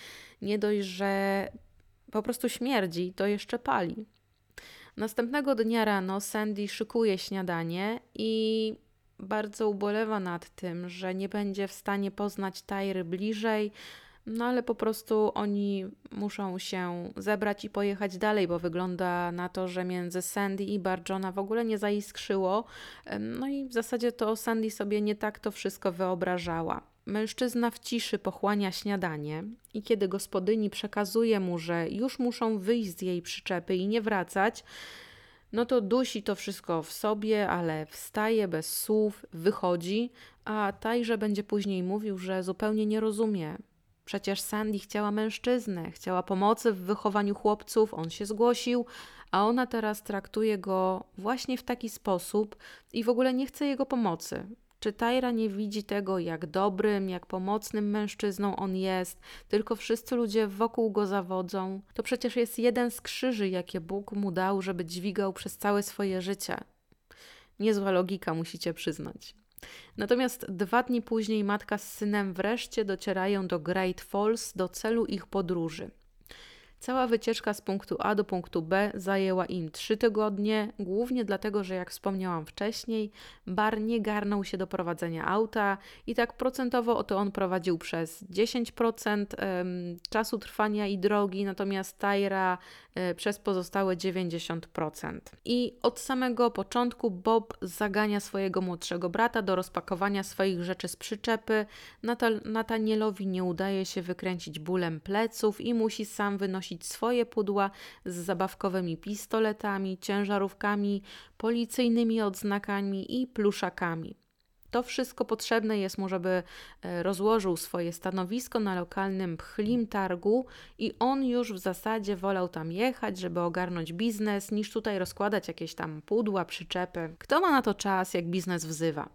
Nie dość, że po prostu śmierdzi, to jeszcze pali. Następnego dnia rano Sandy szykuje śniadanie i bardzo ubolewa nad tym, że nie będzie w stanie poznać Tajry bliżej, no ale po prostu oni muszą się zebrać i pojechać dalej, bo wygląda na to, że między Sandy i Barjona w ogóle nie zaiskrzyło. No i w zasadzie to Sandy sobie nie tak to wszystko wyobrażała. Mężczyzna w ciszy pochłania śniadanie i kiedy gospodyni przekazuje mu, że już muszą wyjść z jej przyczepy i nie wracać, no to dusi to wszystko w sobie, ale wstaje bez słów, wychodzi, a Tajże będzie później mówił, że zupełnie nie rozumie. Przecież Sandy chciała mężczyznę, chciała pomocy w wychowaniu chłopców, on się zgłosił, a ona teraz traktuje go właśnie w taki sposób i w ogóle nie chce jego pomocy. Czy Tyra nie widzi tego, jak dobrym, jak pomocnym mężczyzną on jest, tylko wszyscy ludzie wokół go zawodzą? To przecież jest jeden z krzyży, jakie Bóg mu dał, żeby dźwigał przez całe swoje życie. Niezła logika, musicie przyznać. Natomiast dwa dni później matka z synem wreszcie docierają do Great Falls do celu ich podróży. Cała wycieczka z punktu A do punktu B zajęła im trzy tygodnie, głównie dlatego, że jak wspomniałam wcześniej, Bar nie garnął się do prowadzenia auta i tak procentowo oto on prowadził przez 10% czasu trwania i drogi, natomiast Tyra przez pozostałe 90%. I od samego początku Bob zagania swojego młodszego brata do rozpakowania swoich rzeczy z przyczepy. Natanielowi nie udaje się wykręcić bólem pleców i musi sam wynosić nosić swoje pudła z zabawkowymi pistoletami, ciężarówkami, policyjnymi odznakami i pluszakami. To wszystko potrzebne jest mu, żeby e, rozłożył swoje stanowisko na lokalnym pchlim targu i on już w zasadzie wolał tam jechać, żeby ogarnąć biznes, niż tutaj rozkładać jakieś tam pudła, przyczepy. Kto ma na to czas, jak biznes wzywa?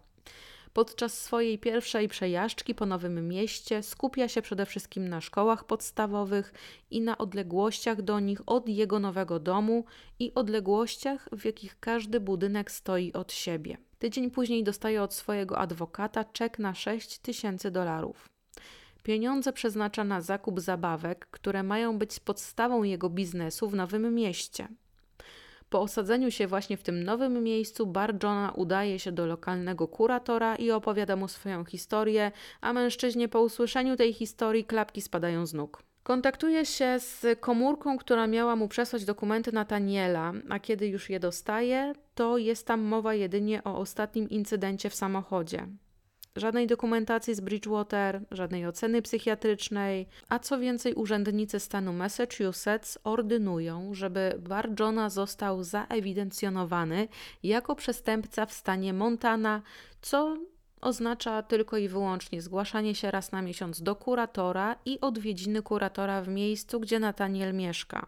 Podczas swojej pierwszej przejażdżki po Nowym Mieście skupia się przede wszystkim na szkołach podstawowych i na odległościach do nich od jego nowego domu i odległościach, w jakich każdy budynek stoi od siebie. Tydzień później dostaje od swojego adwokata czek na 6 tysięcy dolarów. Pieniądze przeznacza na zakup zabawek, które mają być podstawą jego biznesu w Nowym Mieście. Po osadzeniu się właśnie w tym nowym miejscu, Bar Johna udaje się do lokalnego kuratora i opowiada mu swoją historię, a mężczyźnie po usłyszeniu tej historii klapki spadają z nóg. Kontaktuje się z komórką, która miała mu przesłać dokumenty Nataniela, a kiedy już je dostaje, to jest tam mowa jedynie o ostatnim incydencie w samochodzie. Żadnej dokumentacji z Bridgewater, żadnej oceny psychiatrycznej, a co więcej, urzędnicy stanu Massachusetts ordynują, żeby Bar Johna został zaewidencjonowany jako przestępca w stanie Montana, co oznacza tylko i wyłącznie zgłaszanie się raz na miesiąc do kuratora i odwiedziny kuratora w miejscu, gdzie Nathaniel mieszka.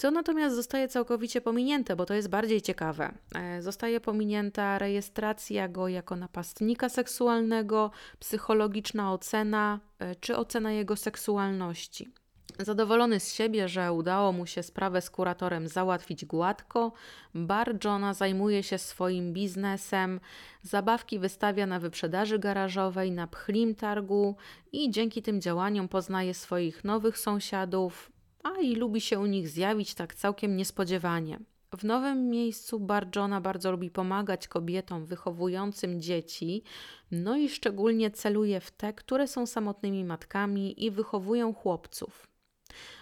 Co natomiast zostaje całkowicie pominięte, bo to jest bardziej ciekawe. E, zostaje pominięta rejestracja go jako napastnika seksualnego, psychologiczna ocena e, czy ocena jego seksualności. Zadowolony z siebie, że udało mu się sprawę z kuratorem załatwić gładko, Bar Johna zajmuje się swoim biznesem, zabawki wystawia na wyprzedaży garażowej, na pchlim targu i dzięki tym działaniom poznaje swoich nowych sąsiadów, a i lubi się u nich zjawić tak całkiem niespodziewanie. W nowym miejscu Barjona bardzo lubi pomagać kobietom wychowującym dzieci, no i szczególnie celuje w te, które są samotnymi matkami i wychowują chłopców.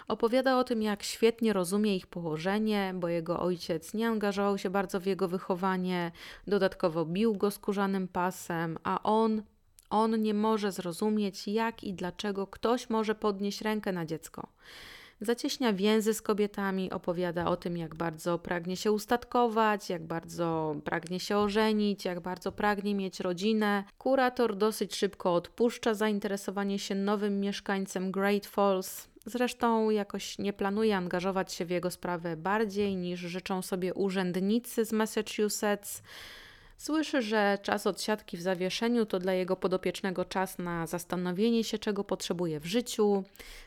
Opowiada o tym, jak świetnie rozumie ich położenie, bo jego ojciec nie angażował się bardzo w jego wychowanie, dodatkowo bił go skórzanym pasem, a on, on nie może zrozumieć, jak i dlaczego ktoś może podnieść rękę na dziecko. Zacieśnia więzy z kobietami, opowiada o tym, jak bardzo pragnie się ustatkować, jak bardzo pragnie się ożenić, jak bardzo pragnie mieć rodzinę. Kurator dosyć szybko odpuszcza zainteresowanie się nowym mieszkańcem Great Falls. Zresztą jakoś nie planuje angażować się w jego sprawę bardziej niż życzą sobie urzędnicy z Massachusetts. Słyszy, że czas odsiadki w zawieszeniu to dla jego podopiecznego czas na zastanowienie się, czego potrzebuje w życiu,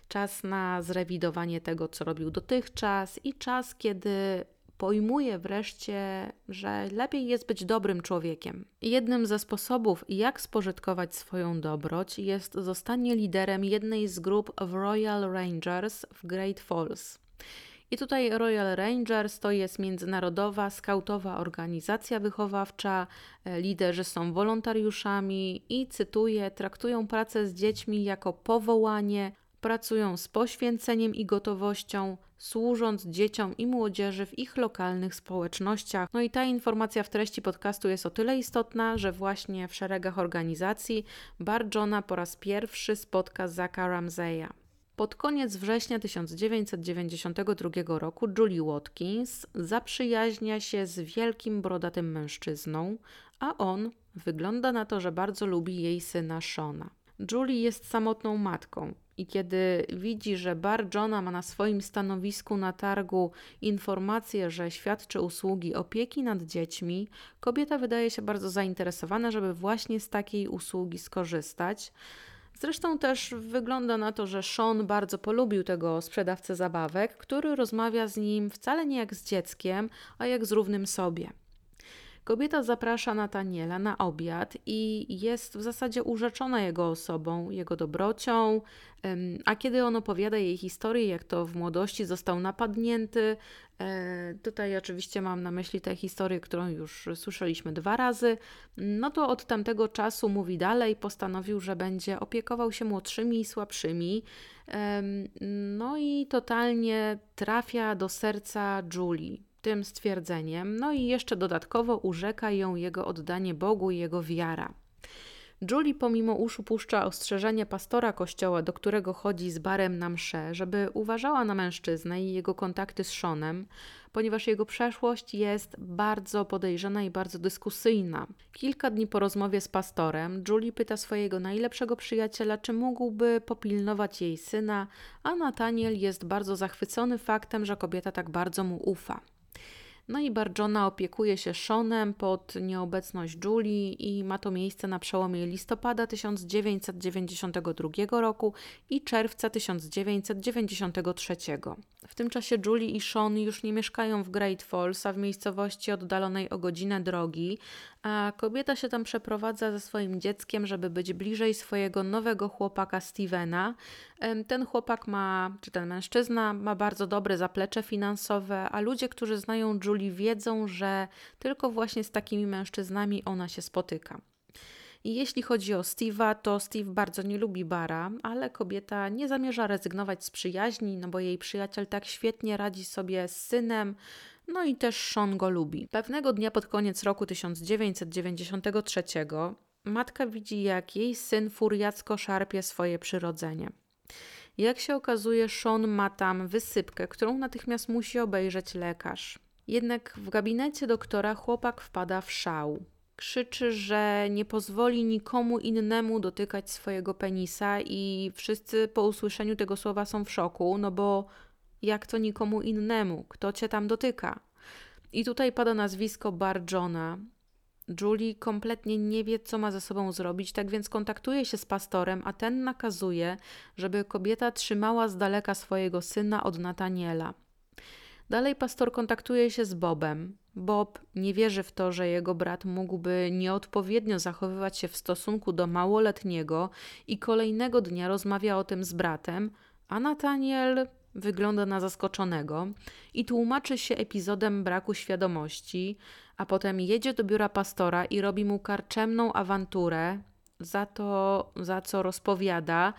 czas na zrewidowanie tego, co robił dotychczas i czas, kiedy pojmuje wreszcie, że lepiej jest być dobrym człowiekiem. Jednym ze sposobów, jak spożytkować swoją dobroć, jest zostanie liderem jednej z grup w Royal Rangers w Great Falls. I tutaj Royal Rangers to jest międzynarodowa, skautowa organizacja wychowawcza. E, liderzy są wolontariuszami i cytuję, traktują pracę z dziećmi jako powołanie, pracują z poświęceniem i gotowością, służąc dzieciom i młodzieży w ich lokalnych społecznościach. No i ta informacja w treści podcastu jest o tyle istotna, że właśnie w szeregach organizacji Bar Johna po raz pierwszy spotka Zaka Ramseya. Pod koniec września 1992 roku Julie Watkins zaprzyjaźnia się z wielkim brodatym mężczyzną, a on wygląda na to, że bardzo lubi jej syna Shona. Julie jest samotną matką i kiedy widzi, że bar Johna ma na swoim stanowisku na targu informację, że świadczy usługi opieki nad dziećmi, kobieta wydaje się bardzo zainteresowana, żeby właśnie z takiej usługi skorzystać. Zresztą też wygląda na to, że Sean bardzo polubił tego sprzedawcę zabawek, który rozmawia z nim wcale nie jak z dzieckiem, a jak z równym sobie. Kobieta zaprasza Nataniela na obiad i jest w zasadzie urzeczona jego osobą, jego dobrocią, a kiedy on opowiada jej historię, jak to w młodości został napadnięty, e, tutaj oczywiście mam na myśli tę historię, którą już słyszeliśmy dwa razy, no to od tamtego czasu mówi dalej, postanowił, że będzie opiekował się młodszymi i słabszymi. No i totalnie trafia do serca Julie tym stwierdzeniem, no i jeszcze dodatkowo urzeka ją jego oddanie Bogu i jego wiara. Julie pomimo uszu puszcza ostrzeżenie pastora kościoła, do którego chodzi z barem na msze, żeby uważała na mężczyznę i jego kontakty z Seanem, ponieważ jego przeszłość jest bardzo podejrzana i bardzo dyskusyjna. Kilka dni po rozmowie z pastorem, Julie pyta swojego najlepszego przyjaciela, czy mógłby popilnować jej syna, a Nathaniel jest bardzo zachwycony faktem, że kobieta tak bardzo mu ufa. No i Barjona opiekuje się Seanem pod nieobecność Julie i ma to miejsce na przełomie listopada 1992 roku i czerwca 1993. W tym czasie Julie i Sean już nie mieszkają w Great Falls, a w miejscowości oddalonej o godzinę drogi, a kobieta się tam przeprowadza ze swoim dzieckiem, żeby być bliżej swojego nowego chłopaka Stevena. Ten chłopak ma, czy ten mężczyzna ma bardzo dobre zaplecze finansowe, a ludzie, którzy znają Julie, wiedzą, że tylko właśnie z takimi mężczyznami ona się spotyka. Jeśli chodzi o Steve'a, to Steve bardzo nie lubi Bara, ale kobieta nie zamierza rezygnować z przyjaźni, no bo jej przyjaciel tak świetnie radzi sobie z synem, no i też Sean go lubi. Pewnego dnia pod koniec roku 1993 matka widzi, jak jej syn furiacko szarpie swoje przyrodzenie. Jak się okazuje, Sean ma tam wysypkę, którą natychmiast musi obejrzeć lekarz. Jednak w gabinecie doktora chłopak wpada w szał. Krzyczy, że nie pozwoli nikomu innemu dotykać swojego penisa, i wszyscy po usłyszeniu tego słowa są w szoku, no bo jak to nikomu innemu? Kto cię tam dotyka? I tutaj pada nazwisko Bar Johna. Julie kompletnie nie wie, co ma ze sobą zrobić, tak więc kontaktuje się z pastorem, a ten nakazuje, żeby kobieta trzymała z daleka swojego syna od Nataniela. Dalej pastor kontaktuje się z Bobem. Bob nie wierzy w to, że jego brat mógłby nieodpowiednio zachowywać się w stosunku do małoletniego i kolejnego dnia rozmawia o tym z bratem, a Nataniel wygląda na zaskoczonego i tłumaczy się epizodem braku świadomości, a potem jedzie do biura pastora i robi mu karczemną awanturę za to, za co rozpowiada,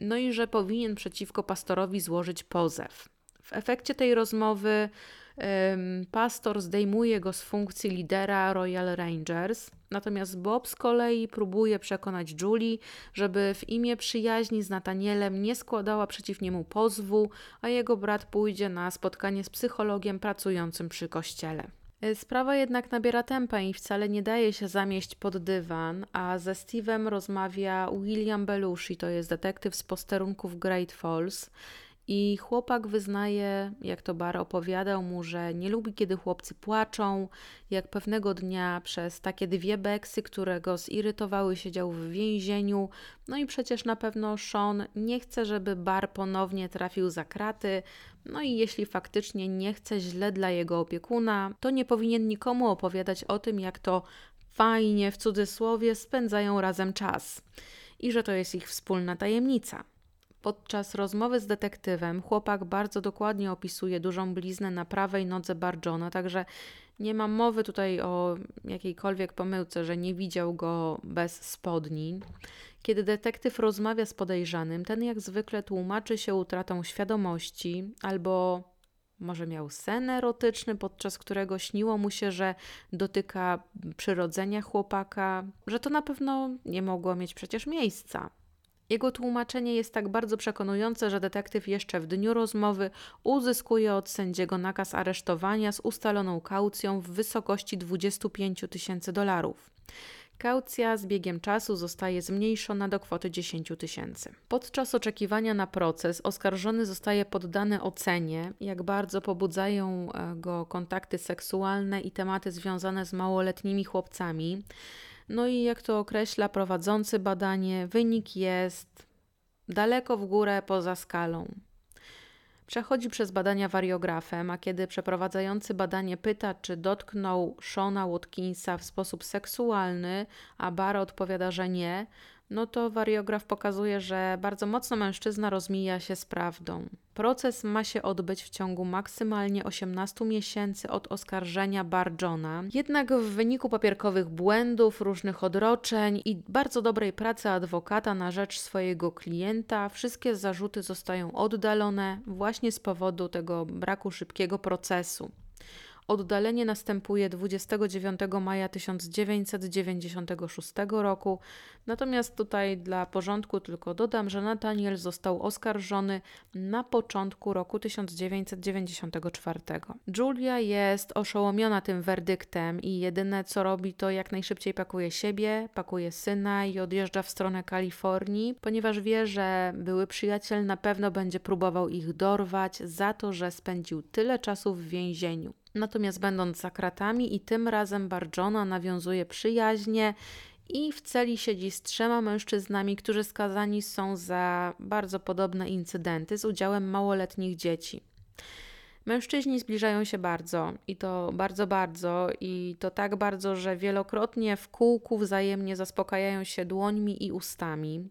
no i że powinien przeciwko pastorowi złożyć pozew. W efekcie tej rozmowy pastor zdejmuje go z funkcji lidera Royal Rangers, natomiast Bob z kolei próbuje przekonać Julie, żeby w imię przyjaźni z Natanielem nie składała przeciw niemu pozwu, a jego brat pójdzie na spotkanie z psychologiem pracującym przy kościele. E, sprawa jednak nabiera tempa i wcale nie daje się zamieść pod dywan, a ze Steve'em rozmawia William Belushi, to jest detektyw z posterunków Great Falls. I chłopak wyznaje, jak to Bar opowiadał mu, że nie lubi, kiedy chłopcy płaczą, jak pewnego dnia przez takie dwie beksy, które go zirytowały, siedział w więzieniu. No i przecież na pewno Sean nie chce, żeby Bar ponownie trafił za kraty. No i jeśli faktycznie nie chce źle dla jego opiekuna, to nie powinien nikomu opowiadać o tym, jak to fajnie w cudzysłowie spędzają razem czas i że to jest ich wspólna tajemnica. Podczas rozmowy z detektywem chłopak bardzo dokładnie opisuje dużą bliznę na prawej nodze Barjona, także nie ma mowy tutaj o jakiejkolwiek pomyłce, że nie widział go bez spodni. Kiedy detektyw rozmawia z podejrzanym, ten jak zwykle tłumaczy się utratą świadomości albo może miał sen erotyczny, podczas którego śniło mu się, że dotyka przyrodzenia chłopaka, że to na pewno nie mogło mieć przecież miejsca. Jego tłumaczenie jest tak bardzo przekonujące, że detektyw jeszcze w dniu rozmowy uzyskuje od sędziego nakaz aresztowania z ustaloną kaucją w wysokości 25 tysięcy dolarów. Kaucja z biegiem czasu zostaje zmniejszona do kwoty 10 tysięcy. Podczas oczekiwania na proces oskarżony zostaje poddany ocenie, jak bardzo pobudzają e, go kontakty seksualne i tematy związane z małoletnimi chłopcami. No i jak to określa prowadzący badanie, wynik jest daleko w górę poza skalą. Przechodzi przez badania wariografem, a kiedy przeprowadzający badanie pyta, czy dotknął Shona Watkinsa w sposób seksualny, a Bara odpowiada, że nie, no to wariograf pokazuje, że bardzo mocno mężczyzna rozmija się z prawdą. Proces ma się odbyć w ciągu maksymalnie 18 miesięcy od oskarżenia Barjona. Jednak w wyniku papierkowych błędów, różnych odroczeń i bardzo dobrej pracy adwokata na rzecz swojego klienta, wszystkie zarzuty zostają oddalone właśnie z powodu tego braku szybkiego procesu. Oddalenie następuje 29 maja 1996 roku, natomiast tutaj dla porządku tylko dodam, że Nathaniel został oskarżony na początku roku 1994. Julia jest oszołomiona tym werdyktem i jedyne co robi to jak najszybciej pakuje siebie, pakuje syna i odjeżdża w stronę Kalifornii, ponieważ wie, że były przyjaciel na pewno będzie próbował ich dorwać za to, że spędził tyle czasu w więzieniu. Natomiast będąc za kratami i tym razem Barjona nawiązuje przyjaźnie i w celi siedzi z trzema mężczyznami, którzy skazani są za bardzo podobne incydenty z udziałem małoletnich dzieci. Mężczyźni zbliżają się bardzo i to bardzo, bardzo i to tak bardzo, że wielokrotnie w kółku wzajemnie zaspokajają się dłońmi i ustami.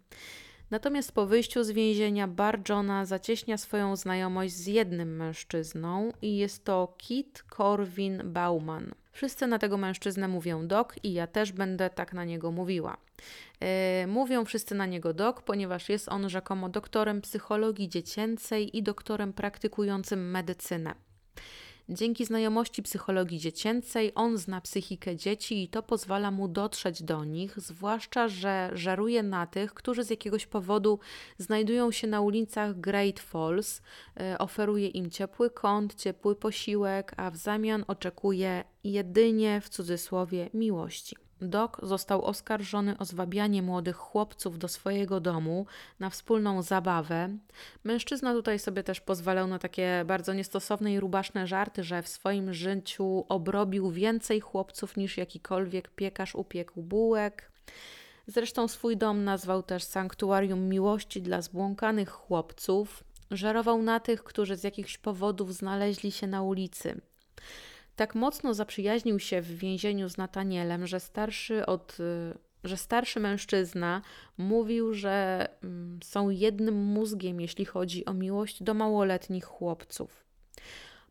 Natomiast po wyjściu z więzienia Bar Johna zacieśnia swoją znajomość z jednym mężczyzną i jest to Kit Corwin Bauman. Wszyscy na tego mężczyznę mówią Doc i ja też będę tak na niego mówiła. Yy, mówią wszyscy na niego Doc, ponieważ jest on rzekomo doktorem psychologii dziecięcej i doktorem praktykującym medycynę. Dzięki znajomości psychologii dziecięcej on zna psychikę dzieci i to pozwala mu dotrzeć do nich, zwłaszcza, że żaruje na tych, którzy z jakiegoś powodu znajdują się na ulicach Great Falls, e, oferuje im ciepły kąt, ciepły posiłek, a w zamian oczekuje jedynie w cudzysłowie miłości. Doc został oskarżony o zwabianie młodych chłopców do swojego domu na wspólną zabawę. Mężczyzna tutaj sobie też pozwalał na takie bardzo niestosowne i rubaszne żarty, że w swoim życiu obrobił więcej chłopców niż jakikolwiek piekarz upiekł bułek. Zresztą swój dom nazwał też sanktuarium miłości dla zbłąkanych chłopców. Żerował na tych, którzy z jakichś powodów znaleźli się na ulicy. Tak mocno zaprzyjaźnił się w więzieniu z Natanielem, że starszy od y, że starszy mężczyzna mówił, że mm, są jednym mózgiem, jeśli chodzi o miłość do małoletnich chłopców.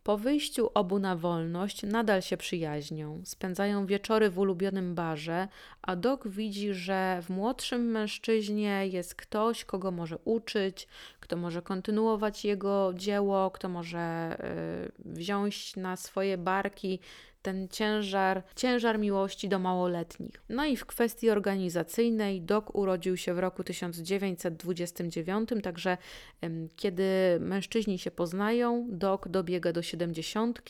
Po wyjściu obu na wolność nadal się przyjaźnią, spędzają wieczory w ulubionym barze, a Doc widzi, że w młodszym mężczyźnie jest ktoś, kogo może uczyć, kto może kontynuować jego dzieło, kto może y, wziąć na swoje barki ten ciężar, ciężar miłości do małoletnich. No i w kwestii organizacyjnej Doc urodził się w roku 1929, także kiedy mężczyźni się poznają, Doc dobiega do 70,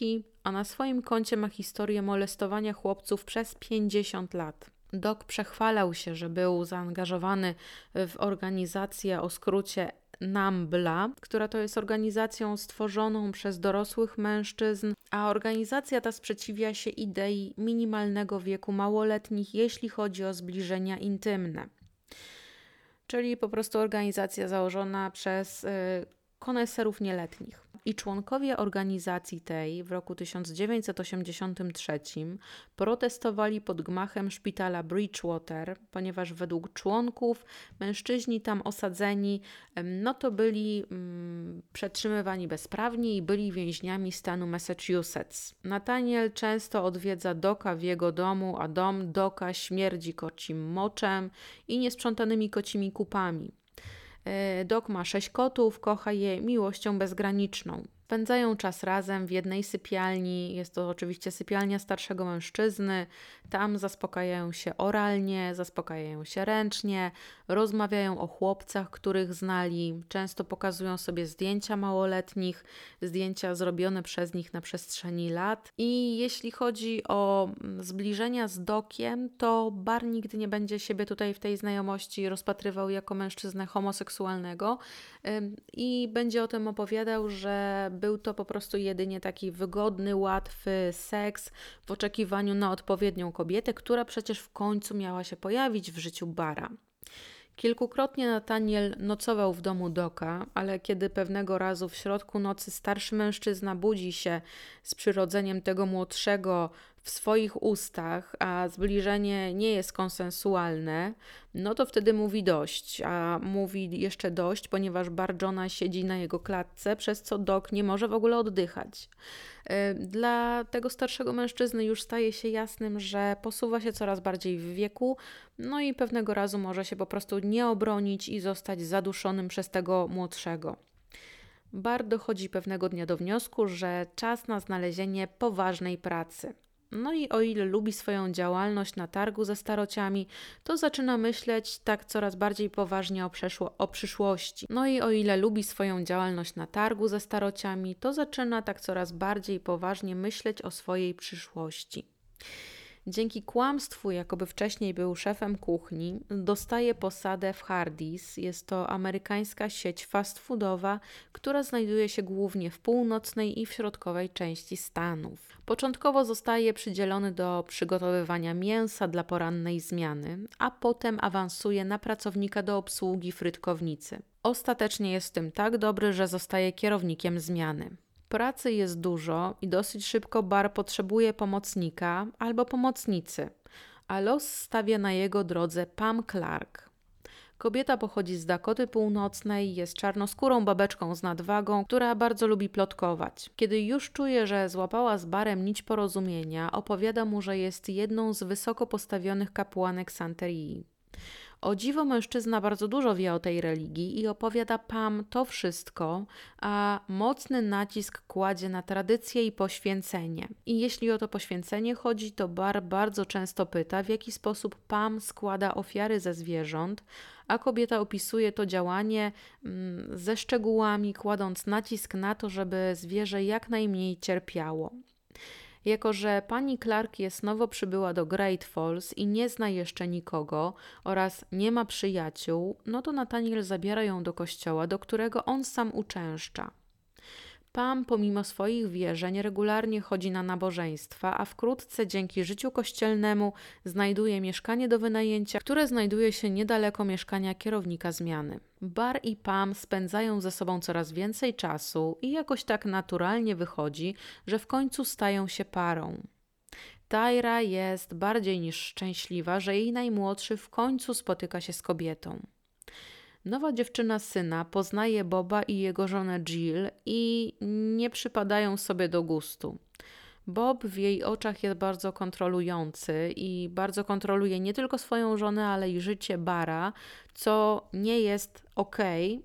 a na swoim koncie ma historię molestowania chłopców przez 50 lat. Doc przechwalał się, że był zaangażowany w organizację o skrócie NAMBLA, która to jest organizacją stworzoną przez dorosłych mężczyzn, a organizacja ta sprzeciwia się idei minimalnego wieku małoletnich, jeśli chodzi o zbliżenia intymne. Czyli po prostu organizacja założona przez y, koneserów nieletnich. I członkowie organizacji tej w roku 1983 protestowali pod gmachem szpitala Bridgewater, ponieważ według członków mężczyźni tam osadzeni no to byli mm, przetrzymywani bezprawnie i byli więźniami stanu Massachusetts. Nathaniel często odwiedza Doka w jego domu, a dom Doka śmierdzi kocim moczem i niesprzątanymi kocimi kupami. E, Dok ma sześć kotów, kocha je miłością bezgraniczną. Spędzają czas razem w jednej sypialni. Jest to oczywiście sypialnia starszego mężczyzny. Tam zaspokajają się oralnie, zaspokajają się ręcznie, rozmawiają o chłopcach, których znali. Często pokazują sobie zdjęcia małoletnich, zdjęcia zrobione przez nich na przestrzeni lat. I jeśli chodzi o mm, zbliżenia z Dokiem, to Bar nigdy nie będzie siebie tutaj w tej znajomości rozpatrywał jako mężczyznę homoseksualnego i będzie o tym opowiadał, że był to po prostu jedynie taki wygodny, łatwy seks w oczekiwaniu na odpowiednią kobietę, która przecież w końcu miała się pojawić w życiu Bara. Kilkukrotnie Nataniel nocował w domu Doka, ale kiedy pewnego razu w środku nocy starszy mężczyzna budzi się z przyrodzeniem tego młodszego w swoich ustach, a zbliżenie nie jest konsensualne, no to wtedy mówi dość. A mówi jeszcze dość, ponieważ Barjona siedzi na jego klatce, przez co Dok nie może w ogóle oddychać. E, dla tego starszego mężczyzny już staje się jasnym, że posuwa się coraz bardziej w wieku, no i pewnego razu może się po prostu nie obronić i zostać zaduszonym przez tego młodszego. Bar dochodzi pewnego dnia do wniosku, że czas na znalezienie poważnej pracy. No i o ile lubi swoją działalność na targu ze starociami, to zaczyna myśleć tak coraz bardziej poważnie o, przeszło, o przyszłości. No i o ile lubi swoją działalność na targu ze starociami, to zaczyna tak coraz bardziej poważnie myśleć o swojej przyszłości. Dzięki kłamstwu, jakoby wcześniej był szefem kuchni, dostaje posadę w Hardee's. Jest to amerykańska sieć fast foodowa, która znajduje się głównie w północnej i w środkowej części Stanów. Początkowo zostaje przydzielony do przygotowywania mięsa dla porannej zmiany, a potem awansuje na pracownika do obsługi frytkownicy. Ostatecznie jest w tym tak dobry, że zostaje kierownikiem zmiany. Pracy jest dużo i dosyć szybko bar potrzebuje pomocnika albo pomocnicy, a los stawia na jego drodze Pam Clark. Kobieta pochodzi z Dakoty Północnej, jest czarnoskórą babeczką z nadwagą, która bardzo lubi plotkować. Kiedy już czuje, że złapała z barem nić porozumienia, opowiada mu, że jest jedną z wysoko postawionych kapłanek Santerii. O dziwo mężczyzna bardzo dużo wie o tej religii i opowiada Pam to wszystko, a mocny nacisk kładzie na tradycję i poświęcenie. I jeśli o to poświęcenie chodzi, to Bar bardzo często pyta, w jaki sposób Pam składa ofiary ze zwierząt, a kobieta opisuje to działanie mm, ze szczegółami, kładąc nacisk na to, żeby zwierzę jak najmniej cierpiało. Jako, że pani Clark jest nowo przybyła do Great Falls i nie zna jeszcze nikogo oraz nie ma przyjaciół, no to Nathaniel zabiera ją do kościoła, do którego on sam uczęszcza. Pam, pomimo swoich wierzeń, regularnie chodzi na nabożeństwa, a wkrótce dzięki życiu kościelnemu znajduje mieszkanie do wynajęcia, które znajduje się niedaleko mieszkania kierownika zmiany. Bar i Pam spędzają ze sobą coraz więcej czasu i jakoś tak naturalnie wychodzi, że w końcu stają się parą. Tyra jest bardziej niż szczęśliwa, że jej najmłodszy w końcu spotyka się z kobietą. Nowa dziewczyna syna poznaje Boba i jego żonę Jill i nie przypadają sobie do gustu. Bob w jej oczach jest bardzo kontrolujący i bardzo kontroluje nie tylko swoją żonę, ale i życie Bara, co nie jest ok,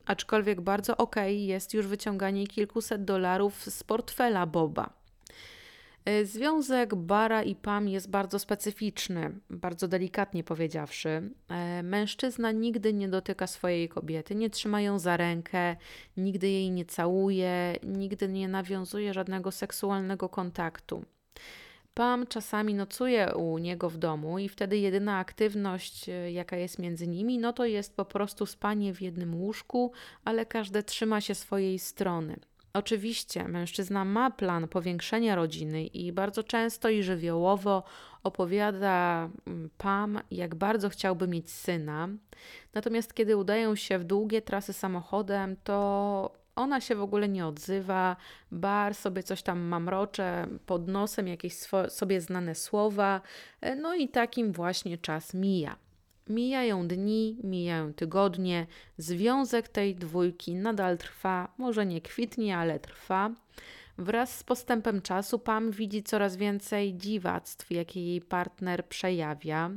aczkolwiek bardzo ok jest już wyciąganie kilkuset dolarów z portfela Boba. E, związek Bara i Pam jest bardzo specyficzny, bardzo delikatnie powiedziawszy. E, mężczyzna nigdy nie dotyka swojej kobiety, nie trzyma ją za rękę, nigdy jej nie całuje, nigdy nie nawiązuje żadnego seksualnego kontaktu. Pam czasami nocuje u niego w domu i wtedy jedyna aktywność, e, jaka jest między nimi, no to jest po prostu spanie w jednym łóżku, ale każde trzyma się swojej strony. Oczywiście mężczyzna ma plan powiększenia rodziny i bardzo często i żywiołowo opowiada mm, Pam, jak bardzo chciałby mieć syna. Natomiast kiedy udają się w długie trasy samochodem, to ona się w ogóle nie odzywa, bar sobie coś tam mamrocze pod nosem, jakieś sobie znane słowa, no i takim właśnie czas mija. Mijają dni, mijają tygodnie, związek tej dwójki nadal trwa, może nie kwitnie, ale trwa. Wraz z postępem czasu Pam widzi coraz więcej dziwactw, jakie jej partner przejawia.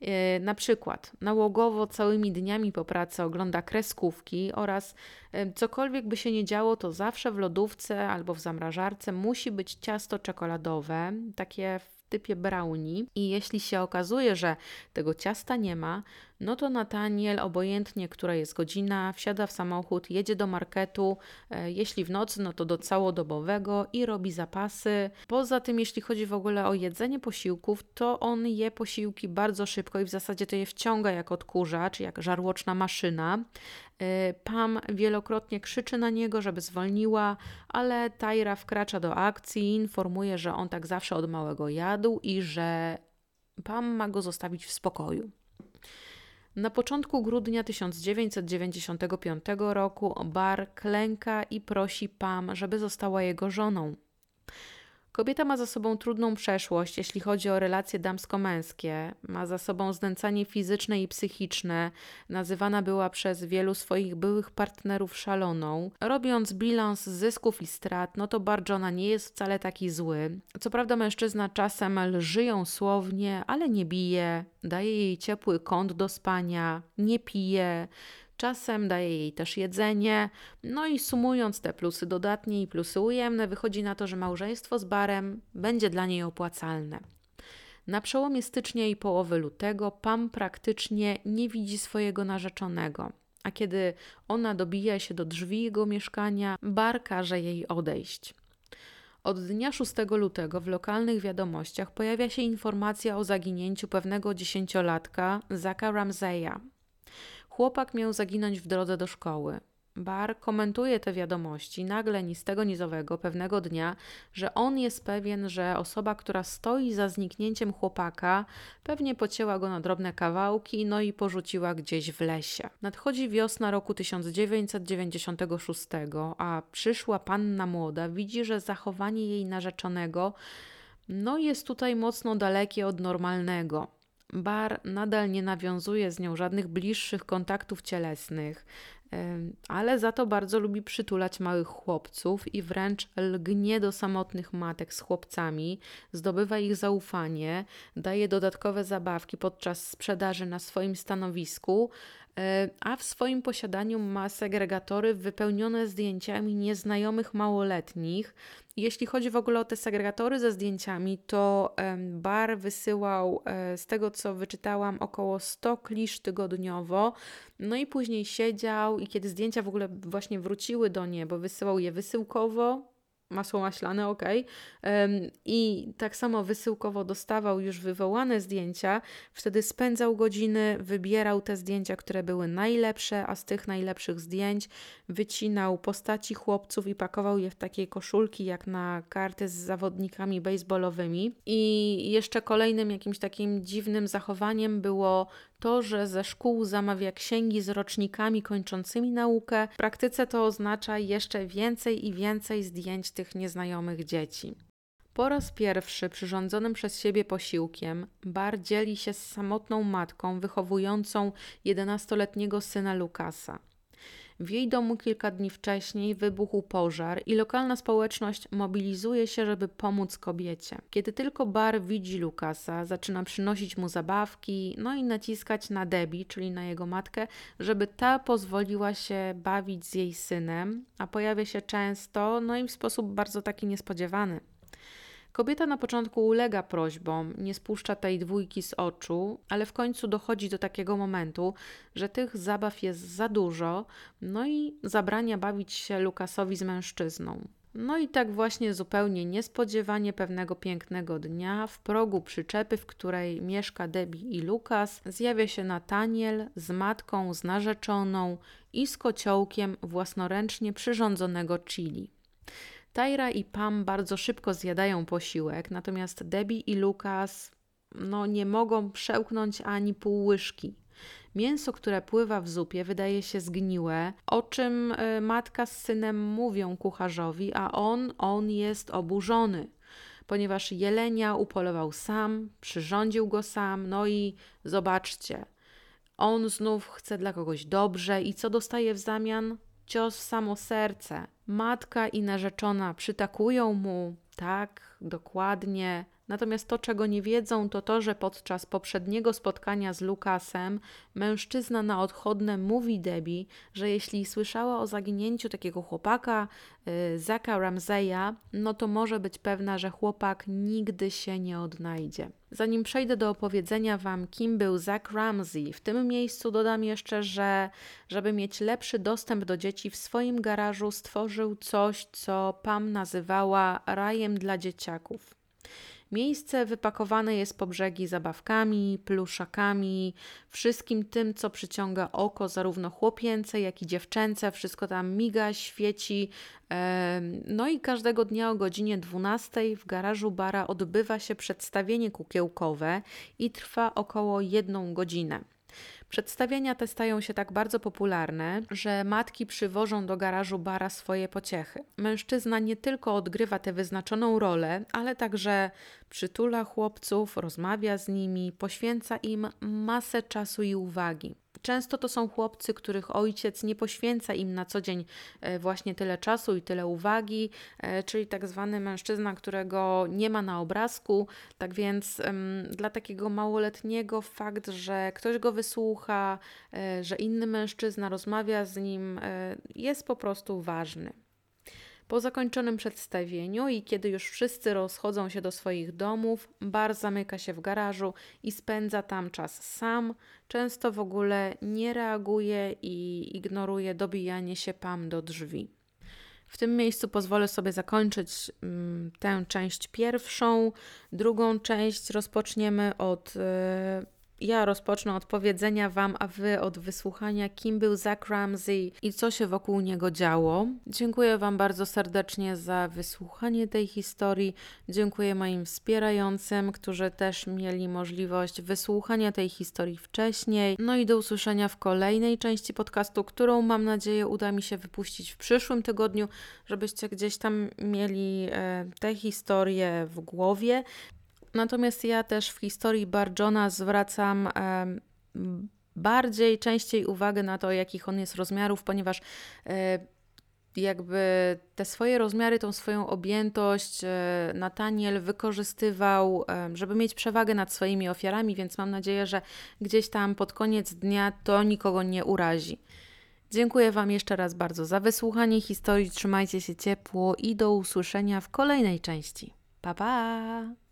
E, na przykład nałogowo całymi dniami po pracy ogląda kreskówki oraz e, cokolwiek by się nie działo, to zawsze w lodówce albo w zamrażarce musi być ciasto czekoladowe, takie typie brownie i jeśli się okazuje, że tego ciasta nie ma, no to Nataniel, obojętnie która jest godzina, wsiada w samochód, jedzie do marketu, e, jeśli w nocy, no to do całodobowego i robi zapasy. Poza tym, jeśli chodzi w ogóle o jedzenie posiłków, to on je posiłki bardzo szybko i w zasadzie to je wciąga jak odkurzacz, jak żarłoczna maszyna. E, Pam wielokrotnie krzyczy na niego, żeby zwolniła, ale Tyra wkracza do akcji i informuje, że on tak zawsze od małego jadł i że Pam ma go zostawić w spokoju. Na początku grudnia 1995 roku Bar klęka i prosi Pam, żeby została jego żoną. Kobieta ma za sobą trudną przeszłość, jeśli chodzi o relacje damsko-męskie. Ma za sobą znęcanie fizyczne i psychiczne. Nazywana była przez wielu swoich byłych partnerów szaloną. Robiąc bilans zysków i strat, no to bar Johna nie jest wcale taki zły. Co prawda mężczyzna czasem lży ją słownie, ale nie bije, daje jej ciepły kąt do spania, nie pije, Czasem daje jej też jedzenie. No i sumując te plusy dodatnie i plusy ujemne, wychodzi na to, że małżeństwo z barem będzie dla niej opłacalne. Na przełomie stycznia i połowy lutego Pam praktycznie nie widzi swojego narzeczonego, a kiedy ona dobija się do drzwi jego mieszkania, bar każe jej odejść. Od dnia 6 lutego w lokalnych wiadomościach pojawia się informacja o zaginięciu pewnego dziesięciolatka Zaka Ramseya, Chłopak miał zaginąć w drodze do szkoły. Bar komentuje te wiadomości nagle ni z tego nizowego pewnego dnia, że on jest pewien, że osoba, która stoi za zniknięciem chłopaka, pewnie pocięła go na drobne kawałki, no i porzuciła gdzieś w lesie. Nadchodzi wiosna roku 1996, a przyszła panna młoda widzi, że zachowanie jej narzeczonego no jest tutaj mocno dalekie od normalnego. Bar nadal nie nawiązuje z nią żadnych bliższych kontaktów cielesnych, ale za to bardzo lubi przytulać małych chłopców i wręcz lgnie do samotnych matek z chłopcami, zdobywa ich zaufanie, daje dodatkowe zabawki podczas sprzedaży na swoim stanowisku, a w swoim posiadaniu ma segregatory wypełnione zdjęciami nieznajomych małoletnich. Jeśli chodzi w ogóle o te segregatory ze zdjęciami, to Bar wysyłał, e, z tego co wyczytałam, około 100 klisz tygodniowo. No i później siedział i kiedy zdjęcia w ogóle właśnie wróciły do niego, wysyłał je wysyłkowo, masło maślane, ok. I tak samo wysyłkowo dostawał już wywołane zdjęcia, wtedy spędzał godziny, wybierał te zdjęcia, które były najlepsze, a z tych najlepszych zdjęć wycinał postaci chłopców i pakował je w takiej koszulki, jak na karty z zawodnikami baseballowymi. I jeszcze kolejnym jakimś takim dziwnym zachowaniem było to, że ze szkół zamawia księgi z rocznikami kończącymi naukę, w praktyce to oznacza jeszcze więcej i więcej zdjęć tych nieznajomych dzieci. Po raz pierwszy przyrządzonym przez siebie posiłkiem Bar dzieli się z samotną matką wychowującą 11-letniego syna Lukasa. W jej domu kilka dni wcześniej wybuchł pożar i lokalna społeczność mobilizuje się, żeby pomóc kobiecie. Kiedy tylko Bar widzi Lukasa, zaczyna przynosić mu zabawki, no i naciskać na Debbie, czyli na jego matkę, żeby ta pozwoliła się bawić z jej synem, a pojawia się często, no i w sposób bardzo taki niespodziewany. Kobieta na początku ulega prośbom, nie spuszcza tej dwójki z oczu, ale w końcu dochodzi do takiego momentu, że tych zabaw jest za dużo, no i zabrania bawić się Lukasowi z mężczyzną. No i tak właśnie zupełnie niespodziewanie pewnego pięknego dnia w progu przyczepy, w której mieszka Debbie i Lukas, zjawia się Nataniel z matką, z narzeczoną i z kociołkiem własnoręcznie przyrządzonego chili. Tyra i Pam bardzo szybko zjadają posiłek, natomiast Debbie i Lukas no, nie mogą przełknąć ani pół łyżki. Mięso, które pływa w zupie, wydaje się zgniłe, o czym e, matka z synem mówią kucharzowi, a on, on jest oburzony, ponieważ jelenia upolował sam, przyrządził go sam, no i zobaczcie, on znów chce dla kogoś dobrze i co dostaje w zamian? Cios w samo serce, Matka i narzeczona przytakują mu, tak, dokładnie. Natomiast to, czego nie wiedzą, to to, że podczas poprzedniego spotkania z Lukasem mężczyzna na odchodne mówi Debbie, że jeśli słyszała o zaginięciu takiego chłopaka, yy, Zaka Ramseya, no to może być pewna, że chłopak nigdy się nie odnajdzie. Zanim przejdę do opowiedzenia Wam, kim był Zach Ramsey, w tym miejscu dodam jeszcze, że żeby mieć lepszy dostęp do dzieci w swoim garażu stworzył coś, co Pam nazywała rajem dla dzieciaków. Miejsce wypakowane jest po brzegi zabawkami, pluszakami, wszystkim tym, co przyciąga oko, zarówno chłopięce, jak i dziewczęce. Wszystko tam miga, świeci. No i każdego dnia o godzinie 12 w garażu bara odbywa się przedstawienie kukiełkowe i trwa około jedną godzinę. Przedstawienia te stają się tak bardzo popularne, że matki przywożą do garażu bara swoje pociechy. Mężczyzna nie tylko odgrywa tę wyznaczoną rolę, ale także przytula chłopców, rozmawia z nimi, poświęca im masę czasu i uwagi. Często to są chłopcy, których ojciec nie poświęca im na co dzień e, właśnie tyle czasu i tyle uwagi, e, czyli tak zwany mężczyzna, którego nie ma na obrazku. Tak więc dla takiego małoletniego fakt, że ktoś go wysłucha, e, że inny mężczyzna rozmawia z nim, jest po prostu ważny. Po zakończonym przedstawieniu i kiedy już wszyscy rozchodzą się do swoich domów, bar zamyka się w garażu i spędza tam czas sam. Często w ogóle nie reaguje i ignoruje dobijanie się Pam do drzwi. W tym miejscu pozwolę sobie zakończyć mm, tę część pierwszą. Drugą część rozpoczniemy od. Yy, ja rozpocznę od powiedzenia Wam, a Wy od wysłuchania, kim był Zach Ramsey i co się wokół niego działo. Dziękuję Wam bardzo serdecznie za wysłuchanie tej historii. Dziękuję moim wspierającym, którzy też mieli możliwość wysłuchania tej historii wcześniej. No i do usłyszenia w kolejnej części podcastu, którą mam nadzieję uda mi się wypuścić w przyszłym tygodniu, żebyście gdzieś tam mieli e, tę historię w głowie. Natomiast ja też w historii Barjona zwracam bardziej, częściej uwagę na to, jakich on jest rozmiarów, ponieważ e, jakby te swoje rozmiary, tą swoją objętość e, Nataniel wykorzystywał, żeby mieć przewagę nad swoimi ofiarami, więc mam nadzieję, że gdzieś tam pod koniec dnia to nikogo nie urazi. Dziękuję Wam jeszcze raz bardzo za wysłuchanie historii. Trzymajcie się ciepło i do usłyszenia w kolejnej części. Pa pa!